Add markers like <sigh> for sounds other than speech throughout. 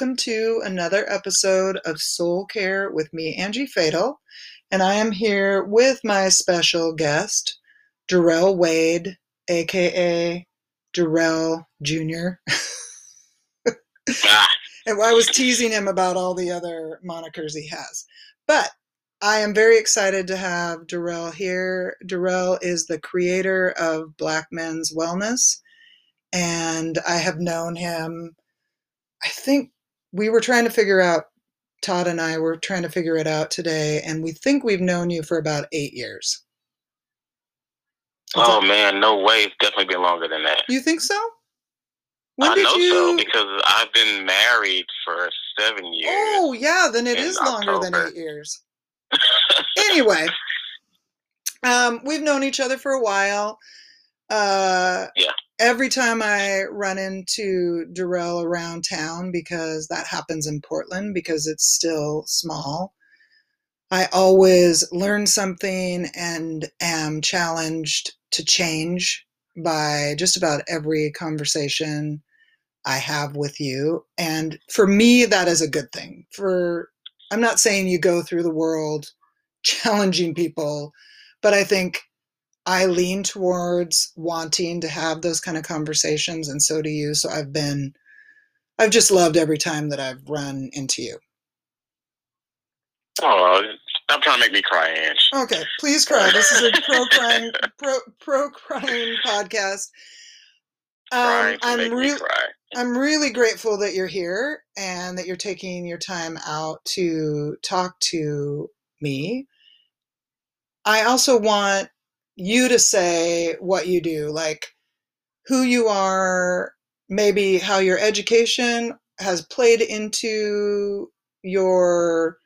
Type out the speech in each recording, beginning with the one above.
Welcome to another episode of Soul Care with me, Angie Fatal. And I am here with my special guest, Darrell Wade, aka Darrell Jr. Ah, <laughs> And I was teasing him about all the other monikers he has. But I am very excited to have Darrell here. Darrell is the creator of Black Men's Wellness. And I have known him, I think we were trying to figure out, Todd and I were trying to figure it out today. And we think we've known you for about eight years. Is oh that- man, no way. It's definitely been longer than that. you think so? When I know you? so because I've been married for seven years. Oh, yeah, then it is is longer than eight years. anyway, um, we've known each other for a while. Uh, <laughs> Yeah. Every time I run into Darrell around town, because that happens in Portland, because it's still small, I always learn something and am challenged to change by just about every conversation I have with you. And for me, that is a good thing. For I'm not saying you go through the world <laughs> challenging people, but I think I lean towards wanting to have those kind of conversations, and so do you. So I've been, I've just loved every time that I've run into you. Oh, stop trying to make me cry, Ange. Okay, please <laughs> cry. This is a pro crying, pro pro crying podcast. Um, I'm really. I'm really grateful that you're here and that you're taking your time out to talk to me. I also want you to say what you do, like who you are, maybe how your education has played into your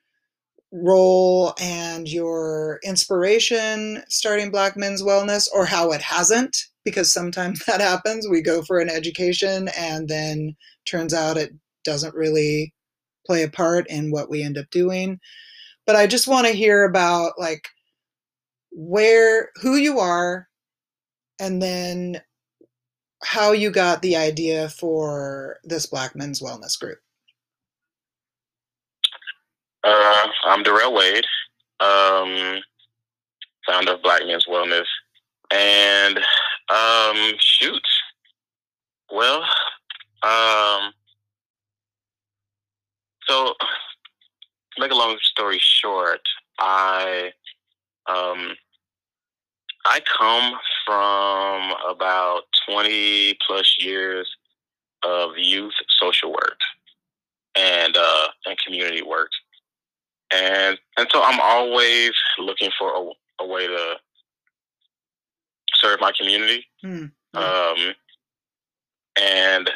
role and your inspiration starting Black Men's Wellness, or how it hasn't, because sometimes <laughs> that happens. We go for an education and then turns out it doesn't really play a part in what we end up doing. But I just want to hear about like where, who you are, and then how you got the idea for this Black Men's Wellness group. Uh, I'm Darrell Wade, um, founder of Black Men's Wellness, and um, shoot, well, um, so make a long story short, I um, I come from about twenty plus years of youth social work and uh, and community work and and so I'm always looking for a, a way to serve my community. Hmm. Um, and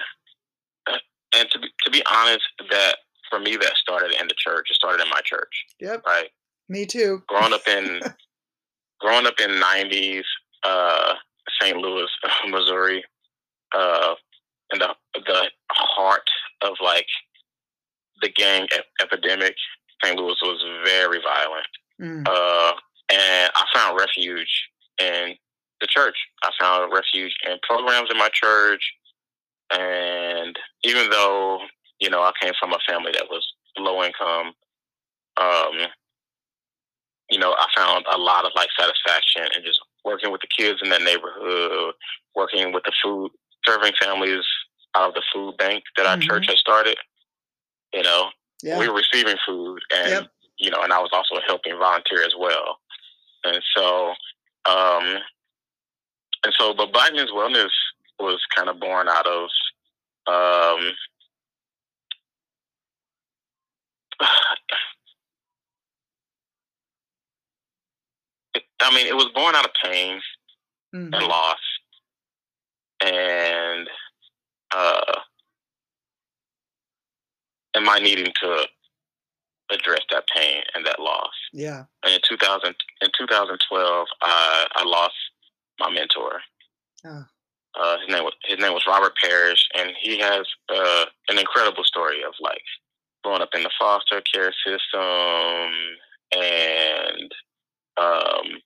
and to be, to be honest, that for me that started in the church. It started in my church, Yep, right? me too. Growing up in <laughs> growing up in '90s, uh, St. Louis, <laughs> Missouri, uh, in the the heart of like the gang ep- epidemic. St. Louis was very violent. Mm. uh, and I found refuge in the church. I found refuge in programs in my church, and even though you know I came from a family that was low income, um, you know I found a lot of like satisfaction in just working with the kids in that neighborhood, working with the food, serving families out of the food bank that our Mhm. church had started. You know, Yeah. we were receiving food and Yep. you know and i was also helping volunteer as well and so um and so but black men's wellness was kind of born out of um I mean, it was born out of pain Mhm. and loss, and uh, and my needing to address that pain and that loss. Yeah. And in 2000, in 2012, I, I lost my mentor. Oh. Uh, his name was his name was Robert Parrish, and he has uh, an incredible story of like growing up in the foster care system and um,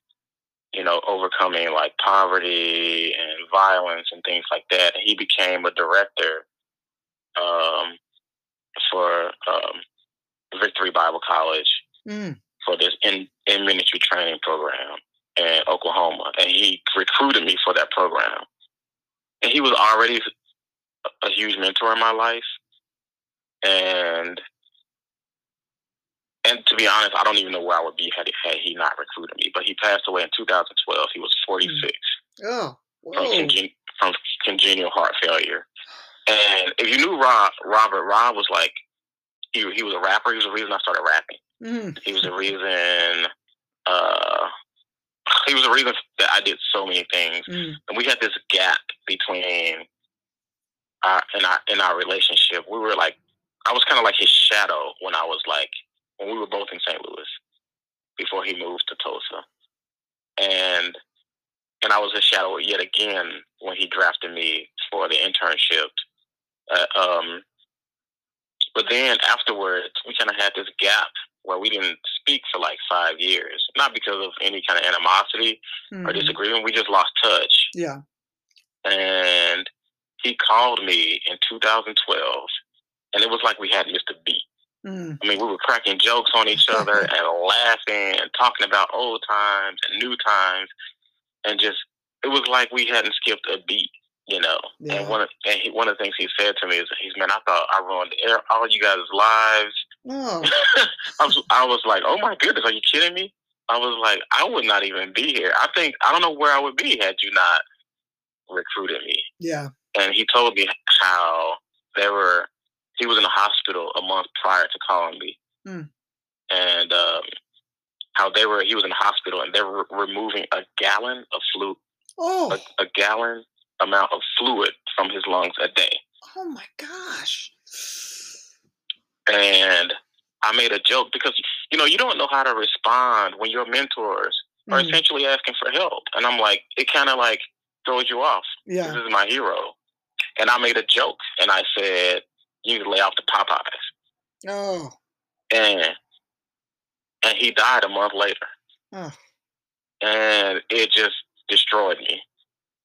you know overcoming like poverty and violence and things like that. And he became a director um, for um, Victory Bible College Mm. for this in, in ministry training program in Oklahoma, and he recruited me for that program. And he was already a huge mentor in my life, and and to be honest, I don't even know where I would be had he, had he not recruited me. But he passed away in 2012. He was 46 Oh, from, congen- from congenital heart failure. And if you knew Rob, Robert, Rob was like he he was a rapper. He was the reason I started rapping. Mm. He was the reason. Uh, he was the reason that I did so many things. Mm. And we had this gap between our in our in our relationship. We were like, I was kind of like his shadow when I was like when we were both in St. Louis before he moved to Tulsa, and and I was his shadow yet again when he drafted me for the internship. Uh, um, but then afterwards, we kind of had this gap where we didn't speak for like five years, not because of any kind of animosity or Mhm. disagreement. We just lost touch Yeah. and he called me in 2012, and it was like we had missed a beat. Mm. I mean, we were cracking jokes on each other <laughs> and laughing and talking about old times and new times, and just it was like we hadn't skipped a beat, you know. Yeah. And one of and he, one of the things he said to me is, "He's man, I thought I ruined all you guys' lives." Oh. <laughs> I was I was like, "Oh my goodness, are you kidding me?" I was like, "I would not even be here. I think I don't know where I would be had you not recruited me." Yeah. and he told me how they were he was in the hospital a month prior to calling me Hmm. and um, how they were he was in the hospital and they were removing a gallon of fluid, Oh. a, a gallon amount of fluid from his lungs a day Oh my gosh. and i made a joke because you know you don't know how to respond when your mentors are Mm. essentially asking for help and i'm like it kind of like throws you off Yeah. this is my hero. And I made a joke and I said, you need to lay off the Popeyes. Oh. And and he died a month later. Oh. And it just destroyed me.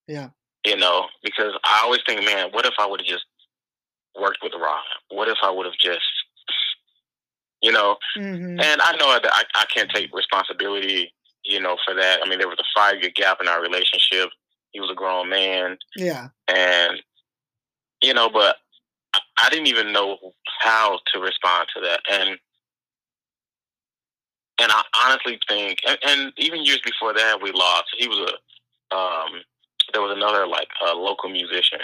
Yeah. You know, because I always think, man, what if I would have just worked with Rob? What if I would have just you know, hmm and I know that I, I can't take responsibility, you know, for that. I mean, there was a five year gap in our relationship. He was a grown man. Yeah. and you know, but I- didn't even know how to respond to that, and and I honestly think, and, and even years before that, we lost. He was a, um, there was another like a local musician.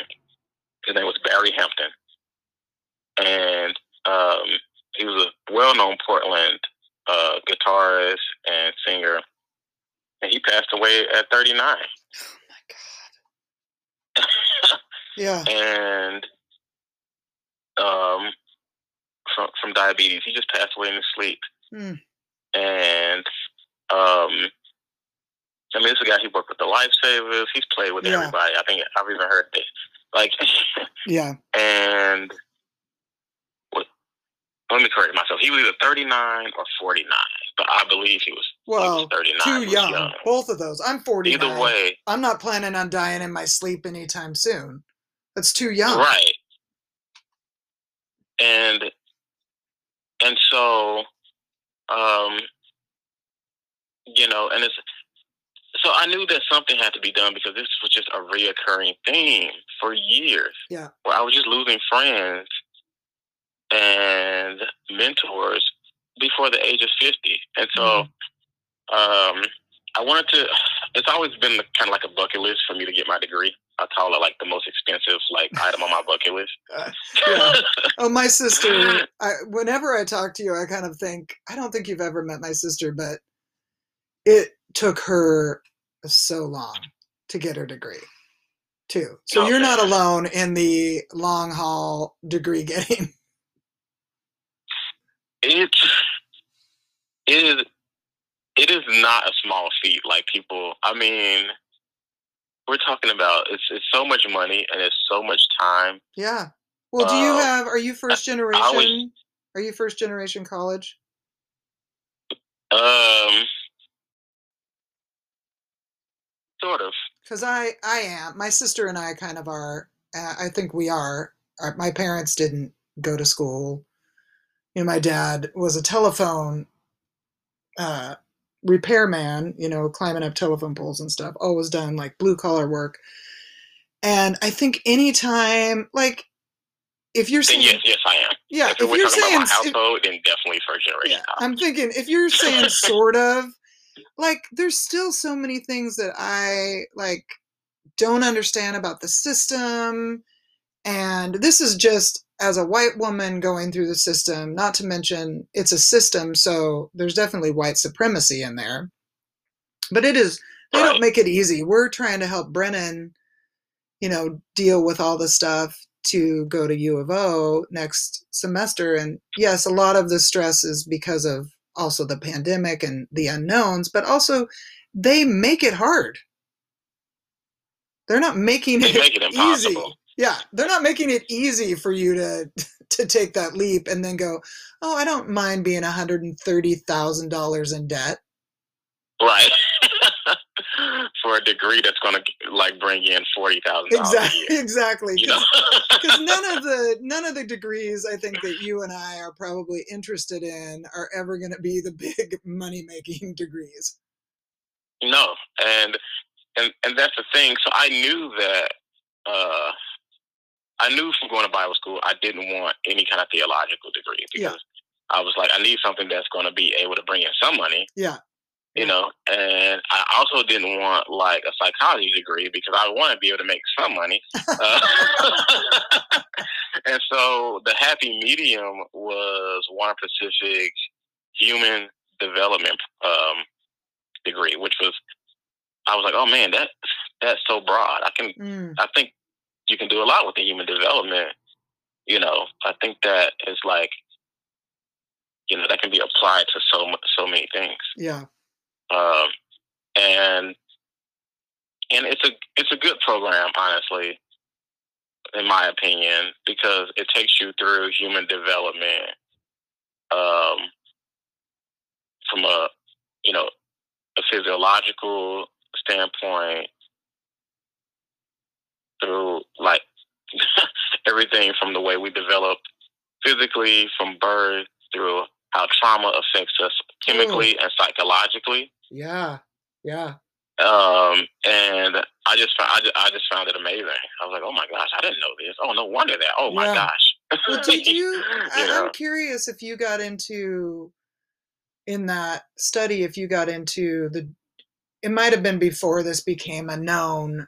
His name was Barry Hampton, and um, he was a well-known Portland uh, guitarist and singer, and he passed away at 39. Oh my god. <laughs> Yeah. and um, from from diabetes. He just passed away in his sleep. Mm. And um, I mean, this is a guy he worked with the Lifesavas. He's played with Yeah. everybody. I think I've even heard this. Like, <laughs> Yeah. and what? Let me correct myself. He was either thirty nine or forty nine, but I believe he was. he Well, was thirty nine. too young. Both of those. I'm 49. Either way, I'm not planning on dying in my sleep anytime soon. That's too young. Right. And and so um you know, and it's so I knew that something had to be done because this was just a reoccurring theme for years. Yeah. Where I was just losing friends and mentors before the age of fifty. And so Mm-hmm. um I wanted to it's always been kind of like a bucket list for me to get my degree. I call it like the most expensive like item on my bucket list. <laughs> Uh, yeah. Oh, my sister. I, whenever I talk to you, I kind of think I don't think you've ever met my sister, but it took her so long to get her degree, too. So you're not alone in the long haul degree <laughs> getting. it's it is it is not a small feat like people i mean we're talking about it's it's so much money and it's so much time Yeah. Well, do you Uh, have? Are you first generation? was- are you first generation college? um sort of Because I I am. My sister and I kind of are. Uh, I think we are our, my parents didn't go to school. You know, my dad was a telephone uh, repairman, you know, climbing up telephone poles and stuff, always done like blue collar work. And I think anytime, like, if you're saying, yes, yes, I am. Yeah, if, if we're talking saying, about my household, if, then definitely first generation. Yeah, I'm thinking if you're saying <laughs> sort of, like, there's still so many things that I like don't understand about the system, and this is just as a white woman going through the system, not to mention it's a system, so there's definitely white supremacy in there. But it is, they don't make it easy. We're trying to help Brennan, you know, deal with all the stuff to go to U of O next semester. And yes, a lot of the stress is because of also the pandemic and the unknowns, but also they make it hard. They're not making they it, make it easy. Yeah, they're not making it easy for you to <laughs> to take that leap and then go, "Oh, I don't mind being $130,000 in debt." Right. <laughs> for a degree that's going to like bring in forty thousand <laughs> exactly, Exactly. Because none of the none of the degrees I think that you and I are probably interested in are ever going to be the big money making degrees. No, and and and that's the thing. So I knew that. uh I knew from going to Bible school I didn't want any kind of theological degree because yeah. I was like, I need something that's going to be able to bring in some money. Yeah you know and i also didn't want like a psychology degree because i want to be able to make some money <laughs> uh, <laughs> and so the happy medium was warner pacific human development um, degree which was i was like oh man that that's so broad i can mm. i think you can do a lot with the human development you know. I think that is like you know that can be applied to so so many things. Yeah. Um, and and it's a it's a good program, honestly, in my opinion, because it takes you through human development um, from a you know a physiological standpoint through like <laughs> everything from the way we develop physically from birth through how trauma affects us chemically and psychologically. Yeah, yeah. Um, and I just found I just, I just found it amazing. I was like, oh my gosh, I didn't know this. Oh, no wonder that. Oh my yeah. gosh. well, did <laughs> you? you I, know? I'm curious if you got into in that study if you got into the. It might have been before this became a known,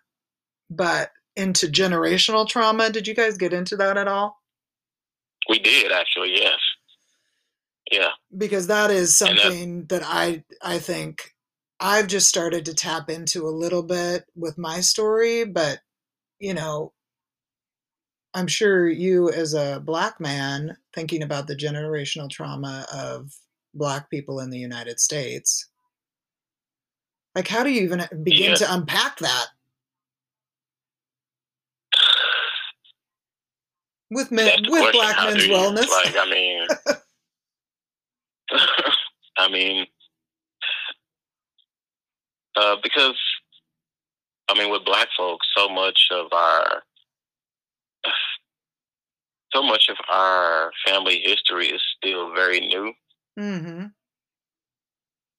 but into generational trauma. Did you guys get into that at all? We did actually, yes. Yeah. Because that is something that I I think I've just started to tap into a little bit with my story, but you know, I'm sure you as a black man thinking about the generational trauma of black people in the United States. Like how do you even begin yeah. to unpack that? With men, with question. black men's wellness. Like I mean <laughs> I mean, uh, because I mean, with black folks, so much of our <sighs> so much of our family history is still very new. Mm-hmm.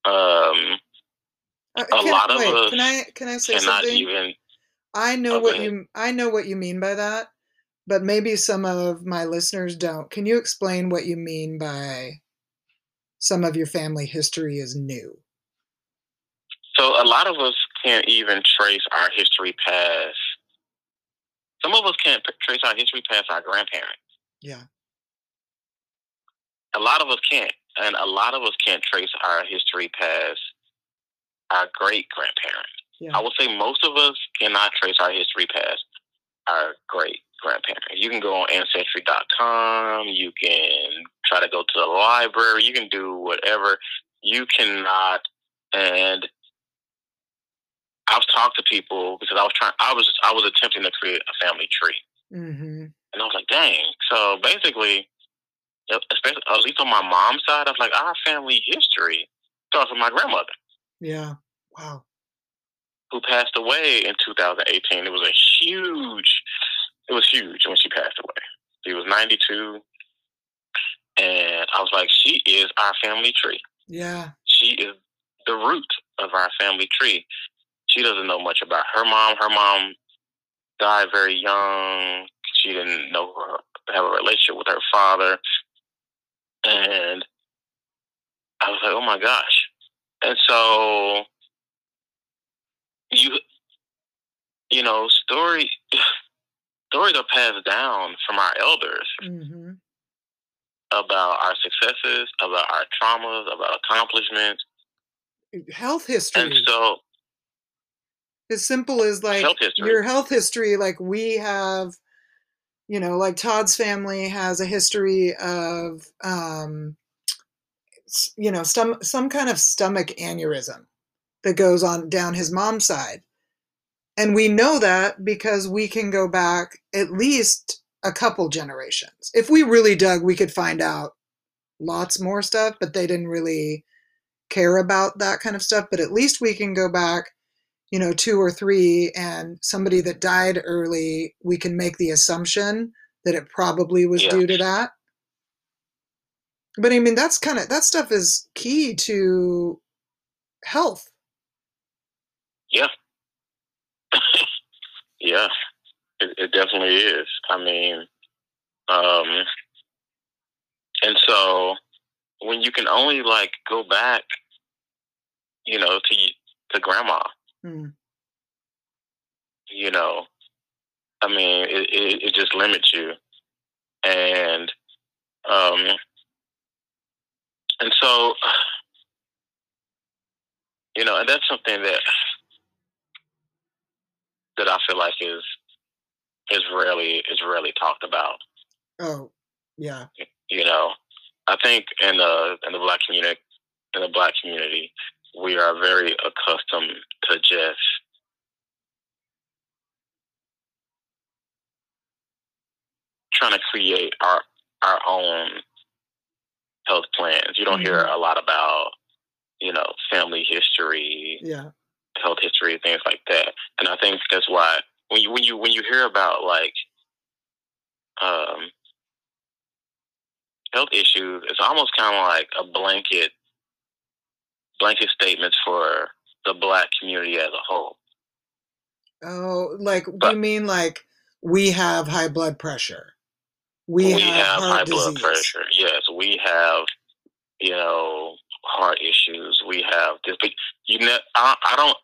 Um, uh, a lot of wait, us can I can I say cannot something? even. I know what you I know what you mean by that, but maybe some of my listeners don't. Can you explain what you mean by some of your family history is new? So a lot of us can't even trace our history past. Some of us can't trace our history past our grandparents. Yeah. A lot of us can't, and a lot of us can't trace our history past our great grandparents. Yeah. I would say most of us cannot trace our history past our great grandparents. You can go on ancestry.com. You can try to go to the library. You can do whatever. You cannot. And I've talked to people because I was trying. I was I was attempting to create a family tree, mm-hmm. and I was like, dang. So basically, especially at least on my mom's side, I was like, our family history starts with my grandmother. Yeah. Wow. Who passed away in 2018. It was a huge it was huge when she passed away. She was 92. And I was like, she is our family tree. Yeah. She is the root of our family tree. She doesn't know much about her mom. Her mom died very young. She didn't know her, have a relationship with her father. And I was like, oh my gosh. And so you you know, story stories are passed down from our elders hmm about our successes, about our traumas, about accomplishments. Health history. And so as simple as like health your health history like we have you know like todd's family has a history of um you know some some kind of stomach aneurysm that goes on down his mom's side and we know that because we can go back at least a couple generations if we really dug we could find out lots more stuff but they didn't really care about that kind of stuff but at least we can go back you know, two or three, and somebody that died early, we can make the assumption that it probably was Yeah. due to that. But I mean, that's kind of that stuff is key to health. Yeah. Yeah. It, it definitely is. I mean, um, and so when you can only like go back, you know, to to grandma, Mm. you know, I mean, it, it, it just limits you, and um, and so, <sighs> you know, and that's something that that I feel like is is rarely is rarely talked about. Oh, yeah. You know, I think in the in the black community in the black community, we are very accustomed to just trying to create our our own health plans. You don't hear Mhm. a lot about, you know, family history, Yeah. Health history, things like that. And I think that's why when you when you when you hear about like um health issues, it's almost kind of like a blanket blanket statements for the black community as a whole. Oh, like But- you mean like we have high blood pressure? We, we have, have high blood pressure. Yes, we have, you know, heart issues. We have this. But you know, I, I don't,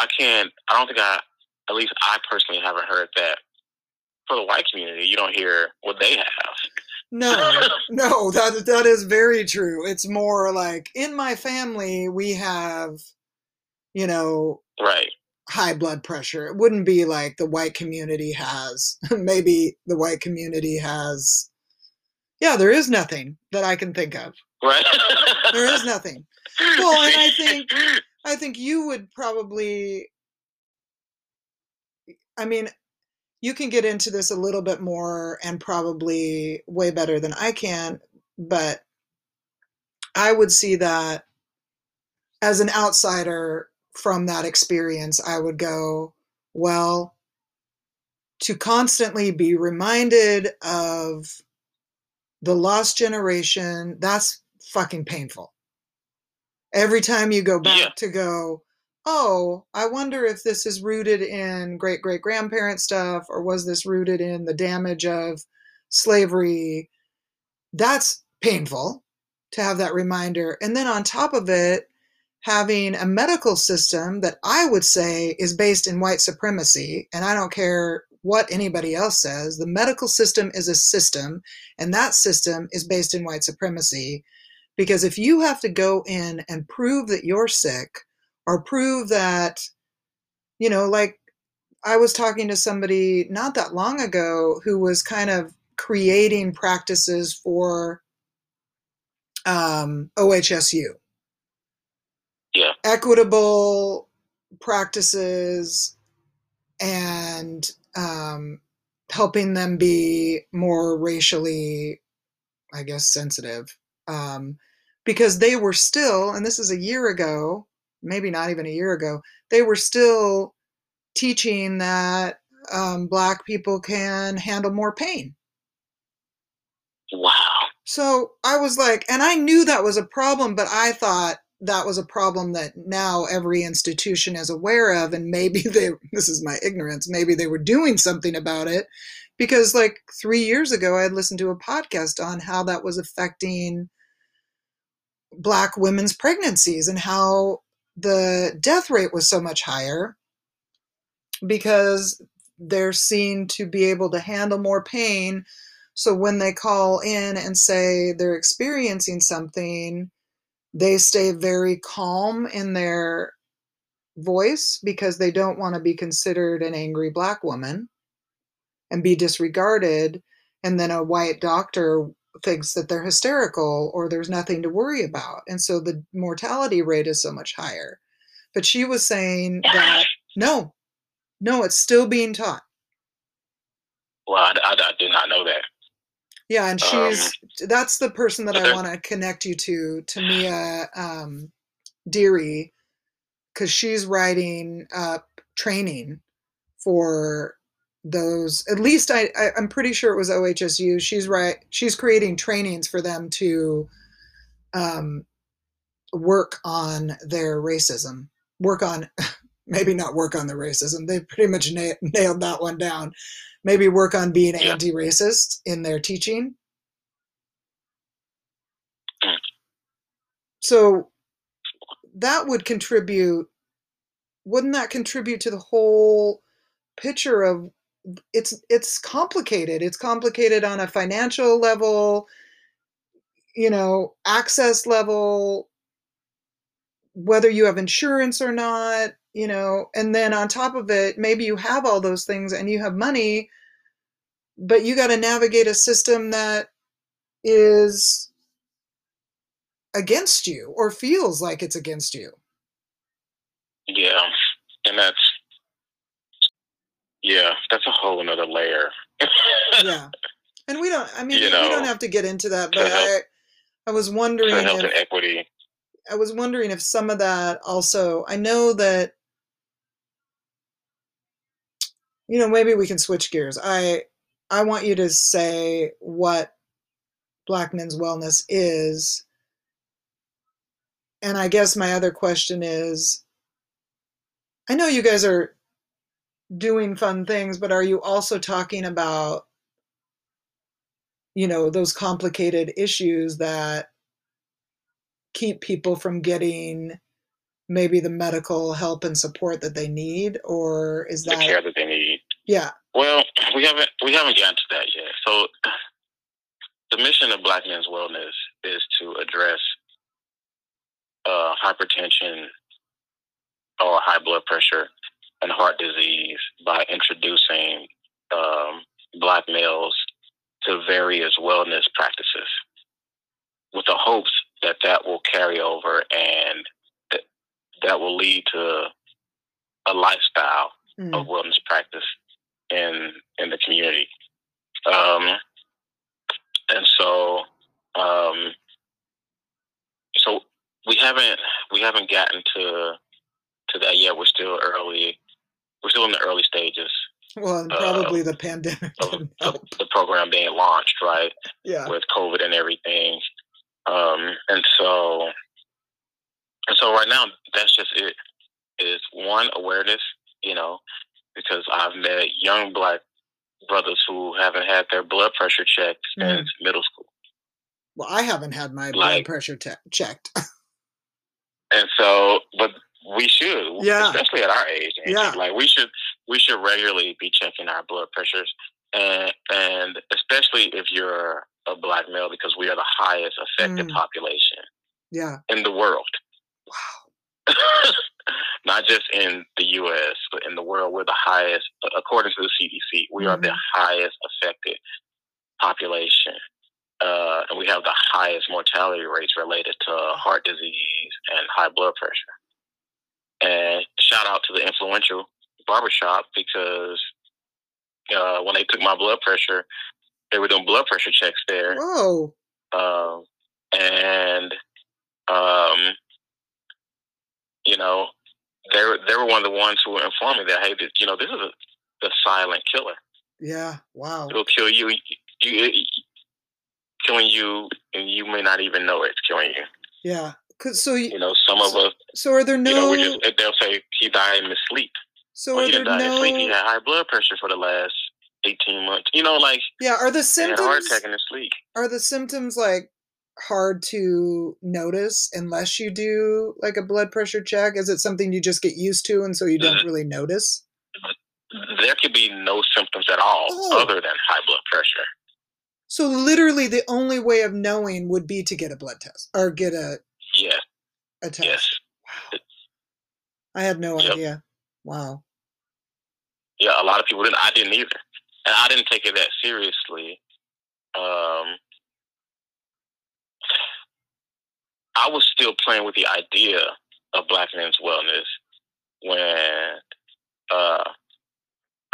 I can't, I don't think I, at least I personally haven't heard that for the white community. You don't hear what they have. No, <laughs> no, that that is very true. It's more like in my family we have, you know, Right. high blood pressure. It wouldn't be like the white community has. <laughs> Maybe the white community has. Yeah, there is nothing that I can think of. Right. There is nothing. Well, and I think- <laughs> I think you would probably. I mean, you can get into this a little bit more and probably way better than I can, but I would see that as an outsider from that experience. I would go, well, to constantly be reminded of the lost generation, that's fucking painful. Every time you go back Yeah. to go, oh, I wonder if this is rooted in great great grandparent stuff or was this rooted in the damage of slavery? That's painful to have that reminder. And then on top of it, having a medical system that I would say is based in white supremacy, and I don't care what anybody else says, the medical system is a system, and that system is based in white supremacy. Because if you have to go in and prove that you're sick, or prove that, you know, like I was talking to somebody not that long ago who was kind of creating practices for um, OHSU. Yeah. Equitable practices and um, helping them be more racially, I guess, sensitive. Um, because they were still, and this is a year ago, maybe not even a year ago, they were still teaching that um, black people can handle more pain Wow. So I was like, and I knew that was a problem, but I thought that was a problem that now every institution is aware of. And maybe <laughs> they, this is my ignorance, maybe they were doing something about it. Because like three years ago, I had listened to a podcast on how that was affecting Black women's pregnancies and how the death rate was so much higher because they're seen to be able to handle more pain. So when they call in and say they're experiencing something, they stay very calm in their voice because they don't want to be considered an angry black woman and be disregarded. And then a white doctor thinks that they're hysterical or there's nothing to worry about. And so the mortality rate is so much higher. But she was saying that <laughs> no, no, it's still being taught. Well, I, I, I did not know that. Yeah, and she's um, that's the person that I want to connect you to, Tamia um, Deary, because she's writing up training for those. At least I, I I'm pretty sure it was OHSU. She's right. She's creating trainings for them to um, work on their racism. Work on <laughs> maybe not work on the racism. They pretty much na- nailed that one down maybe work on being yeah. anti-racist in their teaching. Mm. So that would contribute wouldn't that contribute to the whole picture of it's it's complicated it's complicated on a financial level you know access level whether you have insurance or not you know and then on top of it maybe you have all those things and you have money but you got to navigate a system that is against you or feels like it's against you. Yeah and that's yeah that's a whole another layer. <laughs> Yeah. And we don't i mean you know, we don't have to get into that but i i was wondering if, equity. I was wondering if some of that also i know that you know, maybe we can switch gears. I I want you to say what Black Men's Wellness is. And I guess my other question is I know you guys are doing fun things, but are you also talking about you know, those complicated issues that keep people from getting maybe the medical help and support that they need or is that the care that they need? Yeah. Well we haven't we haven't gotten to that yet. So the mission of black men's wellness is to address uh, hypertension or high blood pressure and heart disease by introducing um, black males to various wellness practices with the hopes that that will carry over and that will lead to a lifestyle mm. of wellness practice in in the community. Um, and so, um, so we haven't we haven't gotten to to that yet. We're still early. We're still in the early stages. Well, probably uh, the pandemic. Of, the, the program being launched, right? Yeah. With COVID and everything, um, and so and so right now, that's just it. Is one awareness, you know, because I've met young black brothers who haven't had their blood pressure checked mm. since middle school. Well, I haven't had my like, blood pressure te- checked. <laughs> and so, but we should, yeah. especially at our age. Yeah. Like we should, we should regularly be checking our blood pressures, and and especially if you're a black male, because we are the highest affected mm. population. Yeah. In the world. Wow. <laughs> Not just in the U.S., but in the world, we're the highest, according to the CDC, we mm-hmm. are the mm-hmm. highest affected population. Uh, and we have the highest mortality rates related to heart disease and high blood pressure. And shout out to the influential barbershop because uh, when they took my blood pressure, they were doing blood pressure checks there. Whoa. Um, and um, you know, they were they were one of the ones who were informing me that hey, this, you know, this is a the silent killer. Yeah. Wow. It'll kill you. You, you killing you, and you may not even know it's killing you. Yeah. 'Cause- So you, You know, some of us, so are there no? you no know, we just eh, they'll say he died in his sleep. so Well, are he there didn't in his sleep. He had high blood pressure for the last eighteen months. You know, like yeah are the he had a heart symptoms attack in his sleep. are the symptoms like hard to notice unless you do like a blood pressure check? Is it something you just get used to and so you don't mm-hmm. really notice? There could be no symptoms at all Oh. other than high blood pressure. So literally the only way of knowing would be to get a blood test or get a, Yes, yes. Wow. I had no Yep. idea. Wow. Yeah, a lot of people didn't. I didn't either, and I didn't take it that seriously. Um, I was still playing with the idea of Black men's wellness when uh,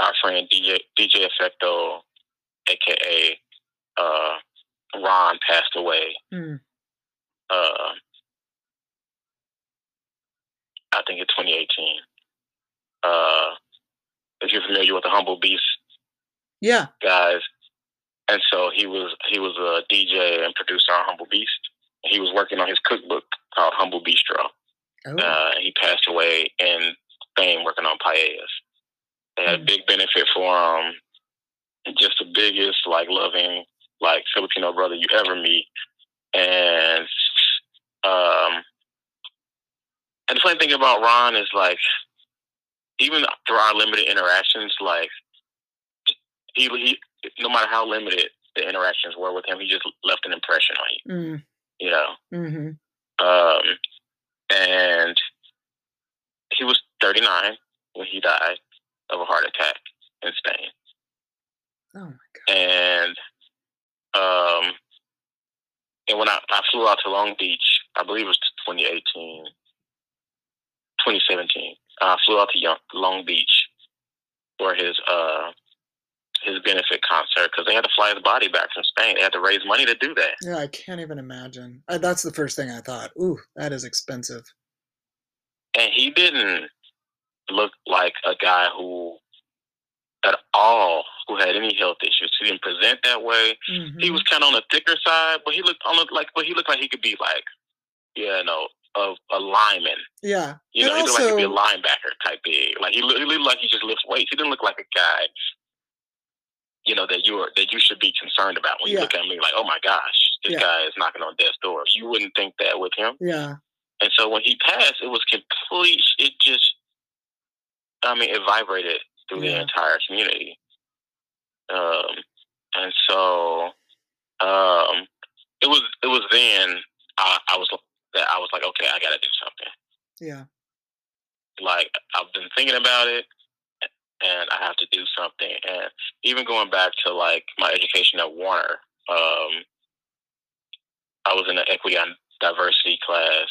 our friend DJ DJ Efechto, aka uh, Ron, passed away. Hmm. Uh, I think in 2018. Uh, if you're familiar with the Humble Beast Yeah. guys, and so he was he was a DJ and producer on Humble Beast. He was working on his cookbook called Humble Bistro. Oh. Uh, he passed away in Spain working on paellas. They had a Mm. big benefit for him. Just the biggest, like loving, like Filipino brother you ever meet. And um, and the funny thing about Ron is like, even through our limited interactions, like he, he no matter how limited the interactions were with him, he just left an impression on you. mm. You know, hmm um, and he was 39 when he died of a heart attack in Spain. Oh my god. And um, and when I, I flew out to Long Beach, I believe it was 2018, 2017. I flew out to Long Beach for his uh his benefit concert because they had to fly his body back from Spain. They had to raise money to do that. Yeah, I can't even imagine. I, that's the first thing I thought. Ooh, that is expensive. and he didn't look like a guy who at all who had any health issues. He didn't present that way. He Mhm. was kind of on the thicker side, but he looked on the like, but he looked like he could be like, yeah, know, of a lineman. Yeah. You know, And he looked like he'd be a linebacker type big. Like he, looked- he looked like he just lifts weights. He didn't look like a guy, you know, that you are that you should be concerned about when you Yeah. look at me like, oh my gosh, this Yeah. guy is knocking on death's door. You wouldn't think that with him. Yeah. And so when he passed, it was complete. It just, I mean, it vibrated through the entire community. Um, and so, um, it was it was then I, I was that I was like, okay, I got to do something. Yeah. Like I've been thinking about it, and I have to do something. And even going back to like my education at Warner, um, I was in an equity and diversity class,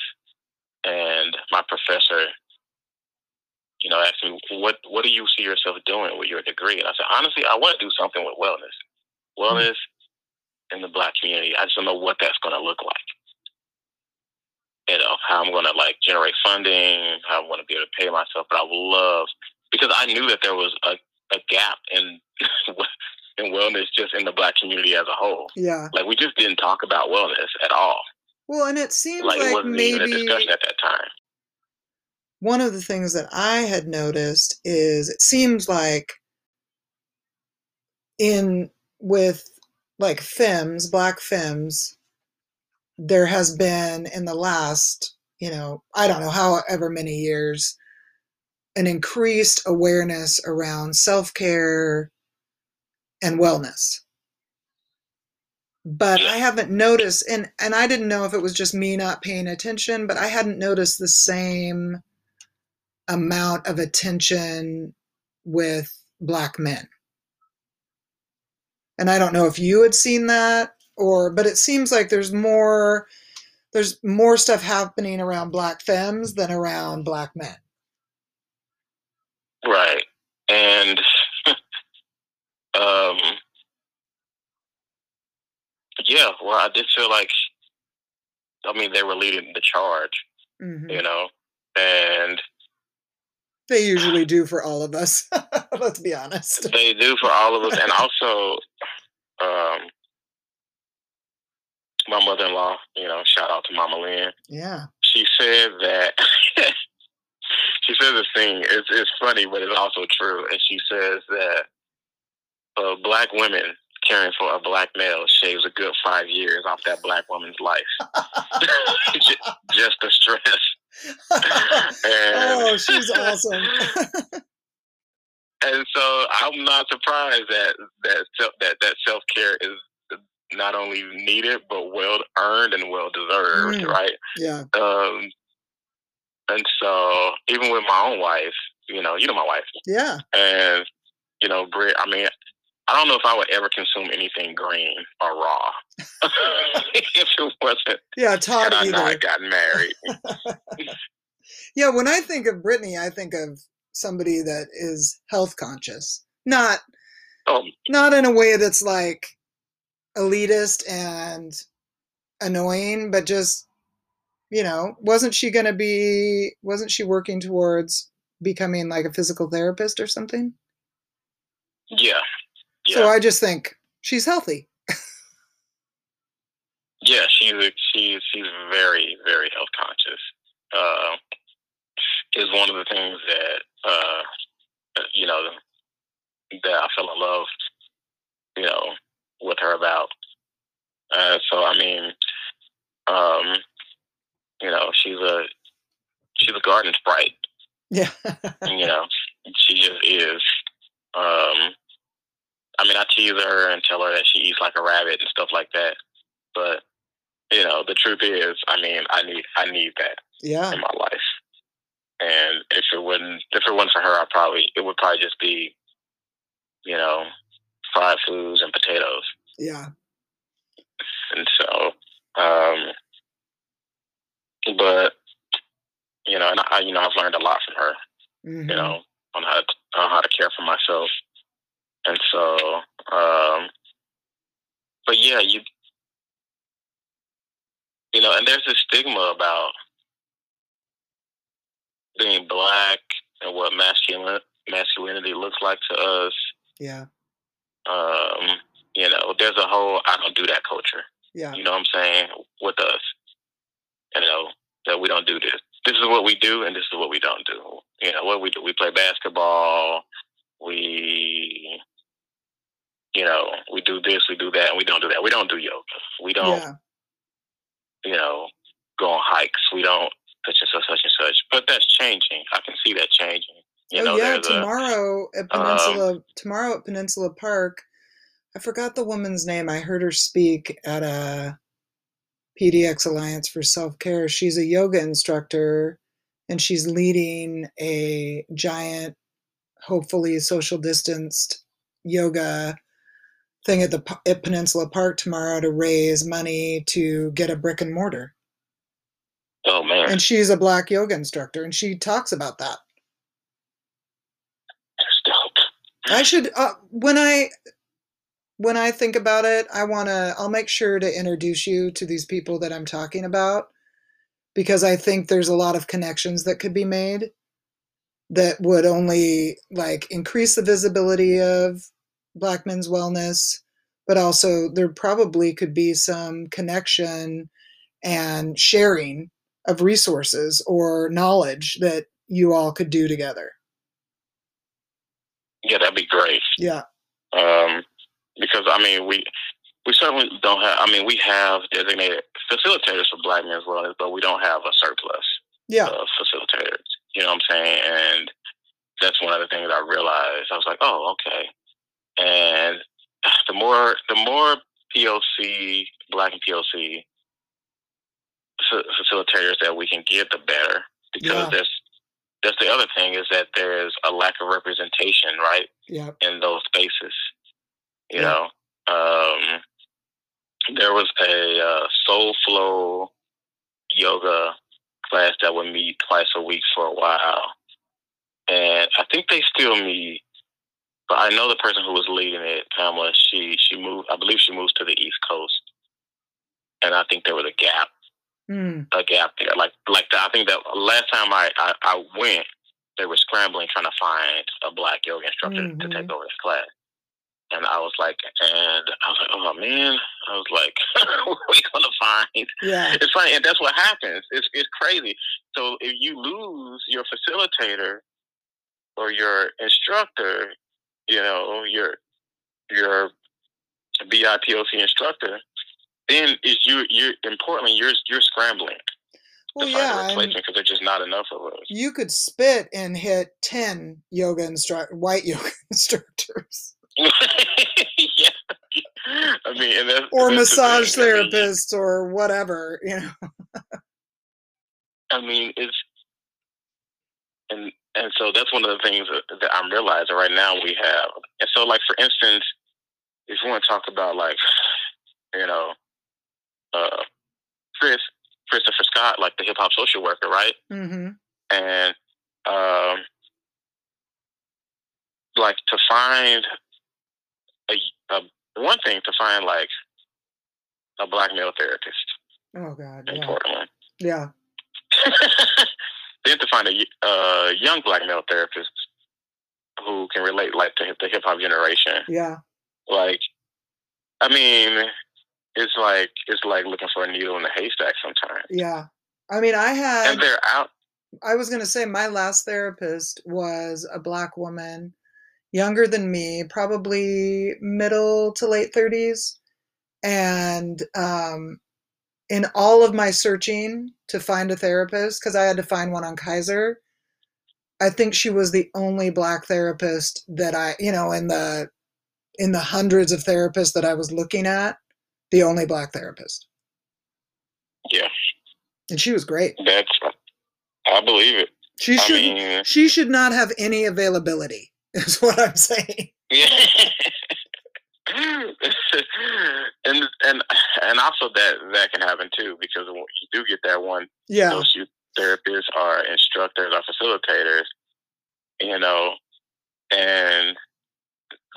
and my professor, you know, asked me, "What What do you see yourself doing with your degree?" And I said, "Honestly, I want to do something with wellness, wellness in the Black community. I just don't know what that's going to look like. You know, how I'm going to like generate funding, how I'm going to be able to pay myself. But I would love because I knew that there was a, a gap in <laughs> in wellness just in the Black community as a whole. Yeah. Like we just didn't talk about wellness at all. Well, and it seems Like, like, it wasn't even a discussion at that time. one of the things that I had noticed is it seems like in with like femmes, black femmes, there has been in the last, you know, I don't know, however many years, an increased awareness around self care and wellness. But I haven't noticed, and, and I didn't know if it was just me not paying attention, but I hadn't noticed the same amount of attention with black men. And I don't know if you had seen that or but it seems like there's more there's more stuff happening around black femmes than around black men. Right. And <laughs> um yeah, well I did feel like I mean they were leading the charge, Mhm. you know. And They usually do for all of us. <laughs> Let's be honest. they do for all of us and also um my mother in law, you know, shout out to Mama Lynn. Yeah. She said that <laughs> she says this thing. It's it's funny, but it's also true. And she says that uh, black women caring for a black male shaves a good five years off that black woman's life. <laughs> <laughs> just the stress. oh, she's awesome. and so I'm not surprised that that that that self care is not only needed but well earned and well deserved, mm. right? Yeah. Um, and so even with my own wife, you know, you know my wife. Yeah. And you know, Brit. I mean, I don't know if I would ever consume anything green or raw <laughs> if it wasn't. Yeah, Todd had I either. not gotten married. <laughs> yeah, when I think of Brittany, I think of somebody that is health conscious, not oh. not in a way that's like elitist and annoying, but just you know, wasn't she going to be? Wasn't she working towards becoming like a physical therapist or something? Yeah, yeah. So I just think she's healthy. yeah, she's she's she's very very health conscious. Uh, is one of the things that uh, you know that I fell in love, you know, with her about. Uh, so I mean, um, you know, she's a she's a garden sprite. Yeah. <laughs> you know, she just is. Um, I mean, I tease her and tell her that she eats like a rabbit and stuff like that. But you know, the truth is, I mean, I need I need that yeah. in my life. And if it wouldn't if it wasn't for her, I probably it would probably just be, you know, fried foods and potatoes. Yeah. And so, um, but you know, and I, you know, I've learned a lot from her. Mm-hmm. You know, on how to on how to care for myself and so, um, but yeah, you, you know, and there's this stigma about being black and what masculine masculinity looks like to us. Yeah. Um, you know, there's a whole I don't do that culture. Yeah. You know what I'm saying? With us. You know, that we don't do this. This is what we do and this is what we don't do. You know, what we do. We play basketball, we you know, we do this, we do that, and we don't do that. We don't do yoga. We don't, yeah. you know, go on hikes. We don't such and such, such and such. But that's changing. I can see that changing. You oh know, yeah, tomorrow a, at Peninsula, um, tomorrow at Peninsula Park. I forgot the woman's name. I heard her speak at a PDX Alliance for Self Care. She's a yoga instructor, and she's leading a giant, hopefully social distanced yoga thing at the at Peninsula Park tomorrow to raise money to get a brick and mortar. Oh man! And she's a black yoga instructor, and she talks about that. I should uh, when I when I think about it, I want to. I'll make sure to introduce you to these people that I'm talking about because I think there's a lot of connections that could be made that would only like increase the visibility of Black men's wellness, but also there probably could be some connection and sharing of resources or knowledge that you all could do together. Yeah, that'd be great. Yeah. Um, because I mean, we we certainly don't have. I mean, we have designated facilitators for Black men's wellness, but we don't have a surplus. Yeah. Of facilitators. You know what I'm saying? And that's one of the things I realized. I was like, oh, okay and the more the more POC Black and POC facilitators that we can get, the better. Because yeah. there's that's the other thing is that there's a lack of representation, right? Yeah. In those spaces, you yeah. know. Um, there was a uh, Soul Flow yoga class that would meet twice a week for a while, and I think they still meet but I know the person who was leading it, Pamela. She she moved. I believe she moved to the East Coast, and I think there was a gap, mm. a gap there. Like like the, I think that last time I, I, I went, they were scrambling trying to find a black yoga instructor mm-hmm. to take over this class. and I was like, and I was like, oh man, I was like, <laughs> what are we gonna find? Yeah. It's funny, and that's what happens. It's it's crazy. So if you lose your facilitator or your instructor, you know, your your BIPOC instructor, then is you you importantly you're you're scrambling Well, to find a yeah. replacement because there's just not enough of us. you could spit and hit 10 yoga instruct white <laughs> yoga instructors <laughs> yeah. I mean, that's, or that's the massage. I mean, therapists or whatever, you know. I mean, it's and and so that's one of the things that, that I'm realizing right now we have. And so, like for instance, if you want to talk about like, <sighs> you know, uh, Chris Christopher Scott, like the hip hop social worker, right? hmm And um, like to find a, a one thing to find like a black male therapist Oh God, in yeah, Portland. yeah, <laughs> then to find a uh, young black male therapist who can relate like to the hip hop generation. yeah, Like, I mean, it's like it's like looking for a needle in a haystack sometimes. yeah. I mean, I had. And they're out. I was going to say my last therapist was a black woman, younger than me, probably middle to late 30s. And um, in all of my searching to find a therapist, because I had to find one on Kaiser, I think she was the only black therapist that I, you know, in the in the hundreds of therapists that I was looking at, the only black therapist. Yeah, And she was great. that's. I believe it. She should mean, uh, she should not have any availability <laughs> is what i'm saying Yeah. <laughs> and and and also that that can happen too because you do get that one yeah those youth therapists are instructors or facilitators, you know, and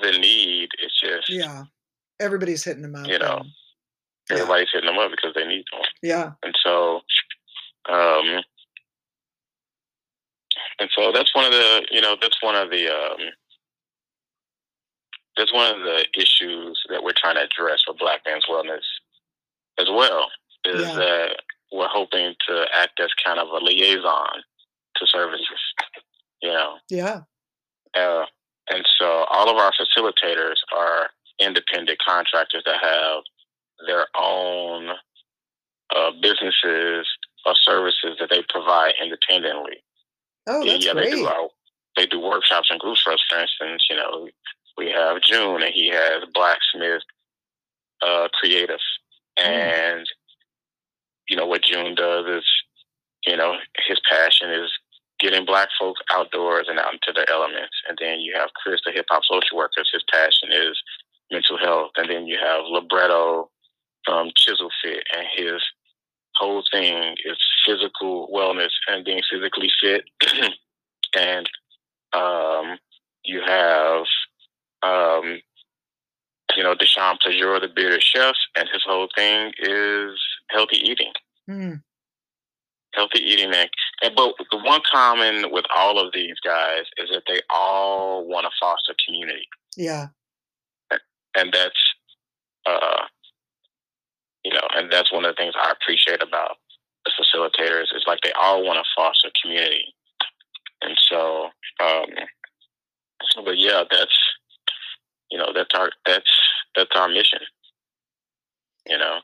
the need is just yeah everybody's hitting them up You know, everybody's hitting them up because they need them, yeah and so, um, and so that's one of the you know that's one of the um, that's one of the issues that we're trying to address for Black Men's Wellness as well. Is Yeah. that we're hoping to act as kind of a liaison to services, you know. yeah Uh, and so all of our facilitators are independent contractors that have their own uh, businesses or services that they provide independently. oh that's yeah, they do our, they do workshops and groups for us. For instance, you know, we have June and he has Blacksmith uh, Creative, Mm. and you know what June does is, you know, his passion is getting black folks outdoors and out into the elements. And then you have Chris, the hip hop social worker. His passion is mental health. And then you have Libretto from Chisel Fit, and his whole thing is physical wellness and being physically fit. <clears throat> and um, you have, um, you know, Deshaun Plajor, the bearded chef, and his whole thing is healthy eating. Mm, healthy eating and, and but the one common with all of these guys is that they all want to foster community. Yeah. And that's uh you know and that's one of the things i appreciate about the facilitators is like they all want to foster community. And so um so but yeah that's you know that's our that's that's our mission. You know?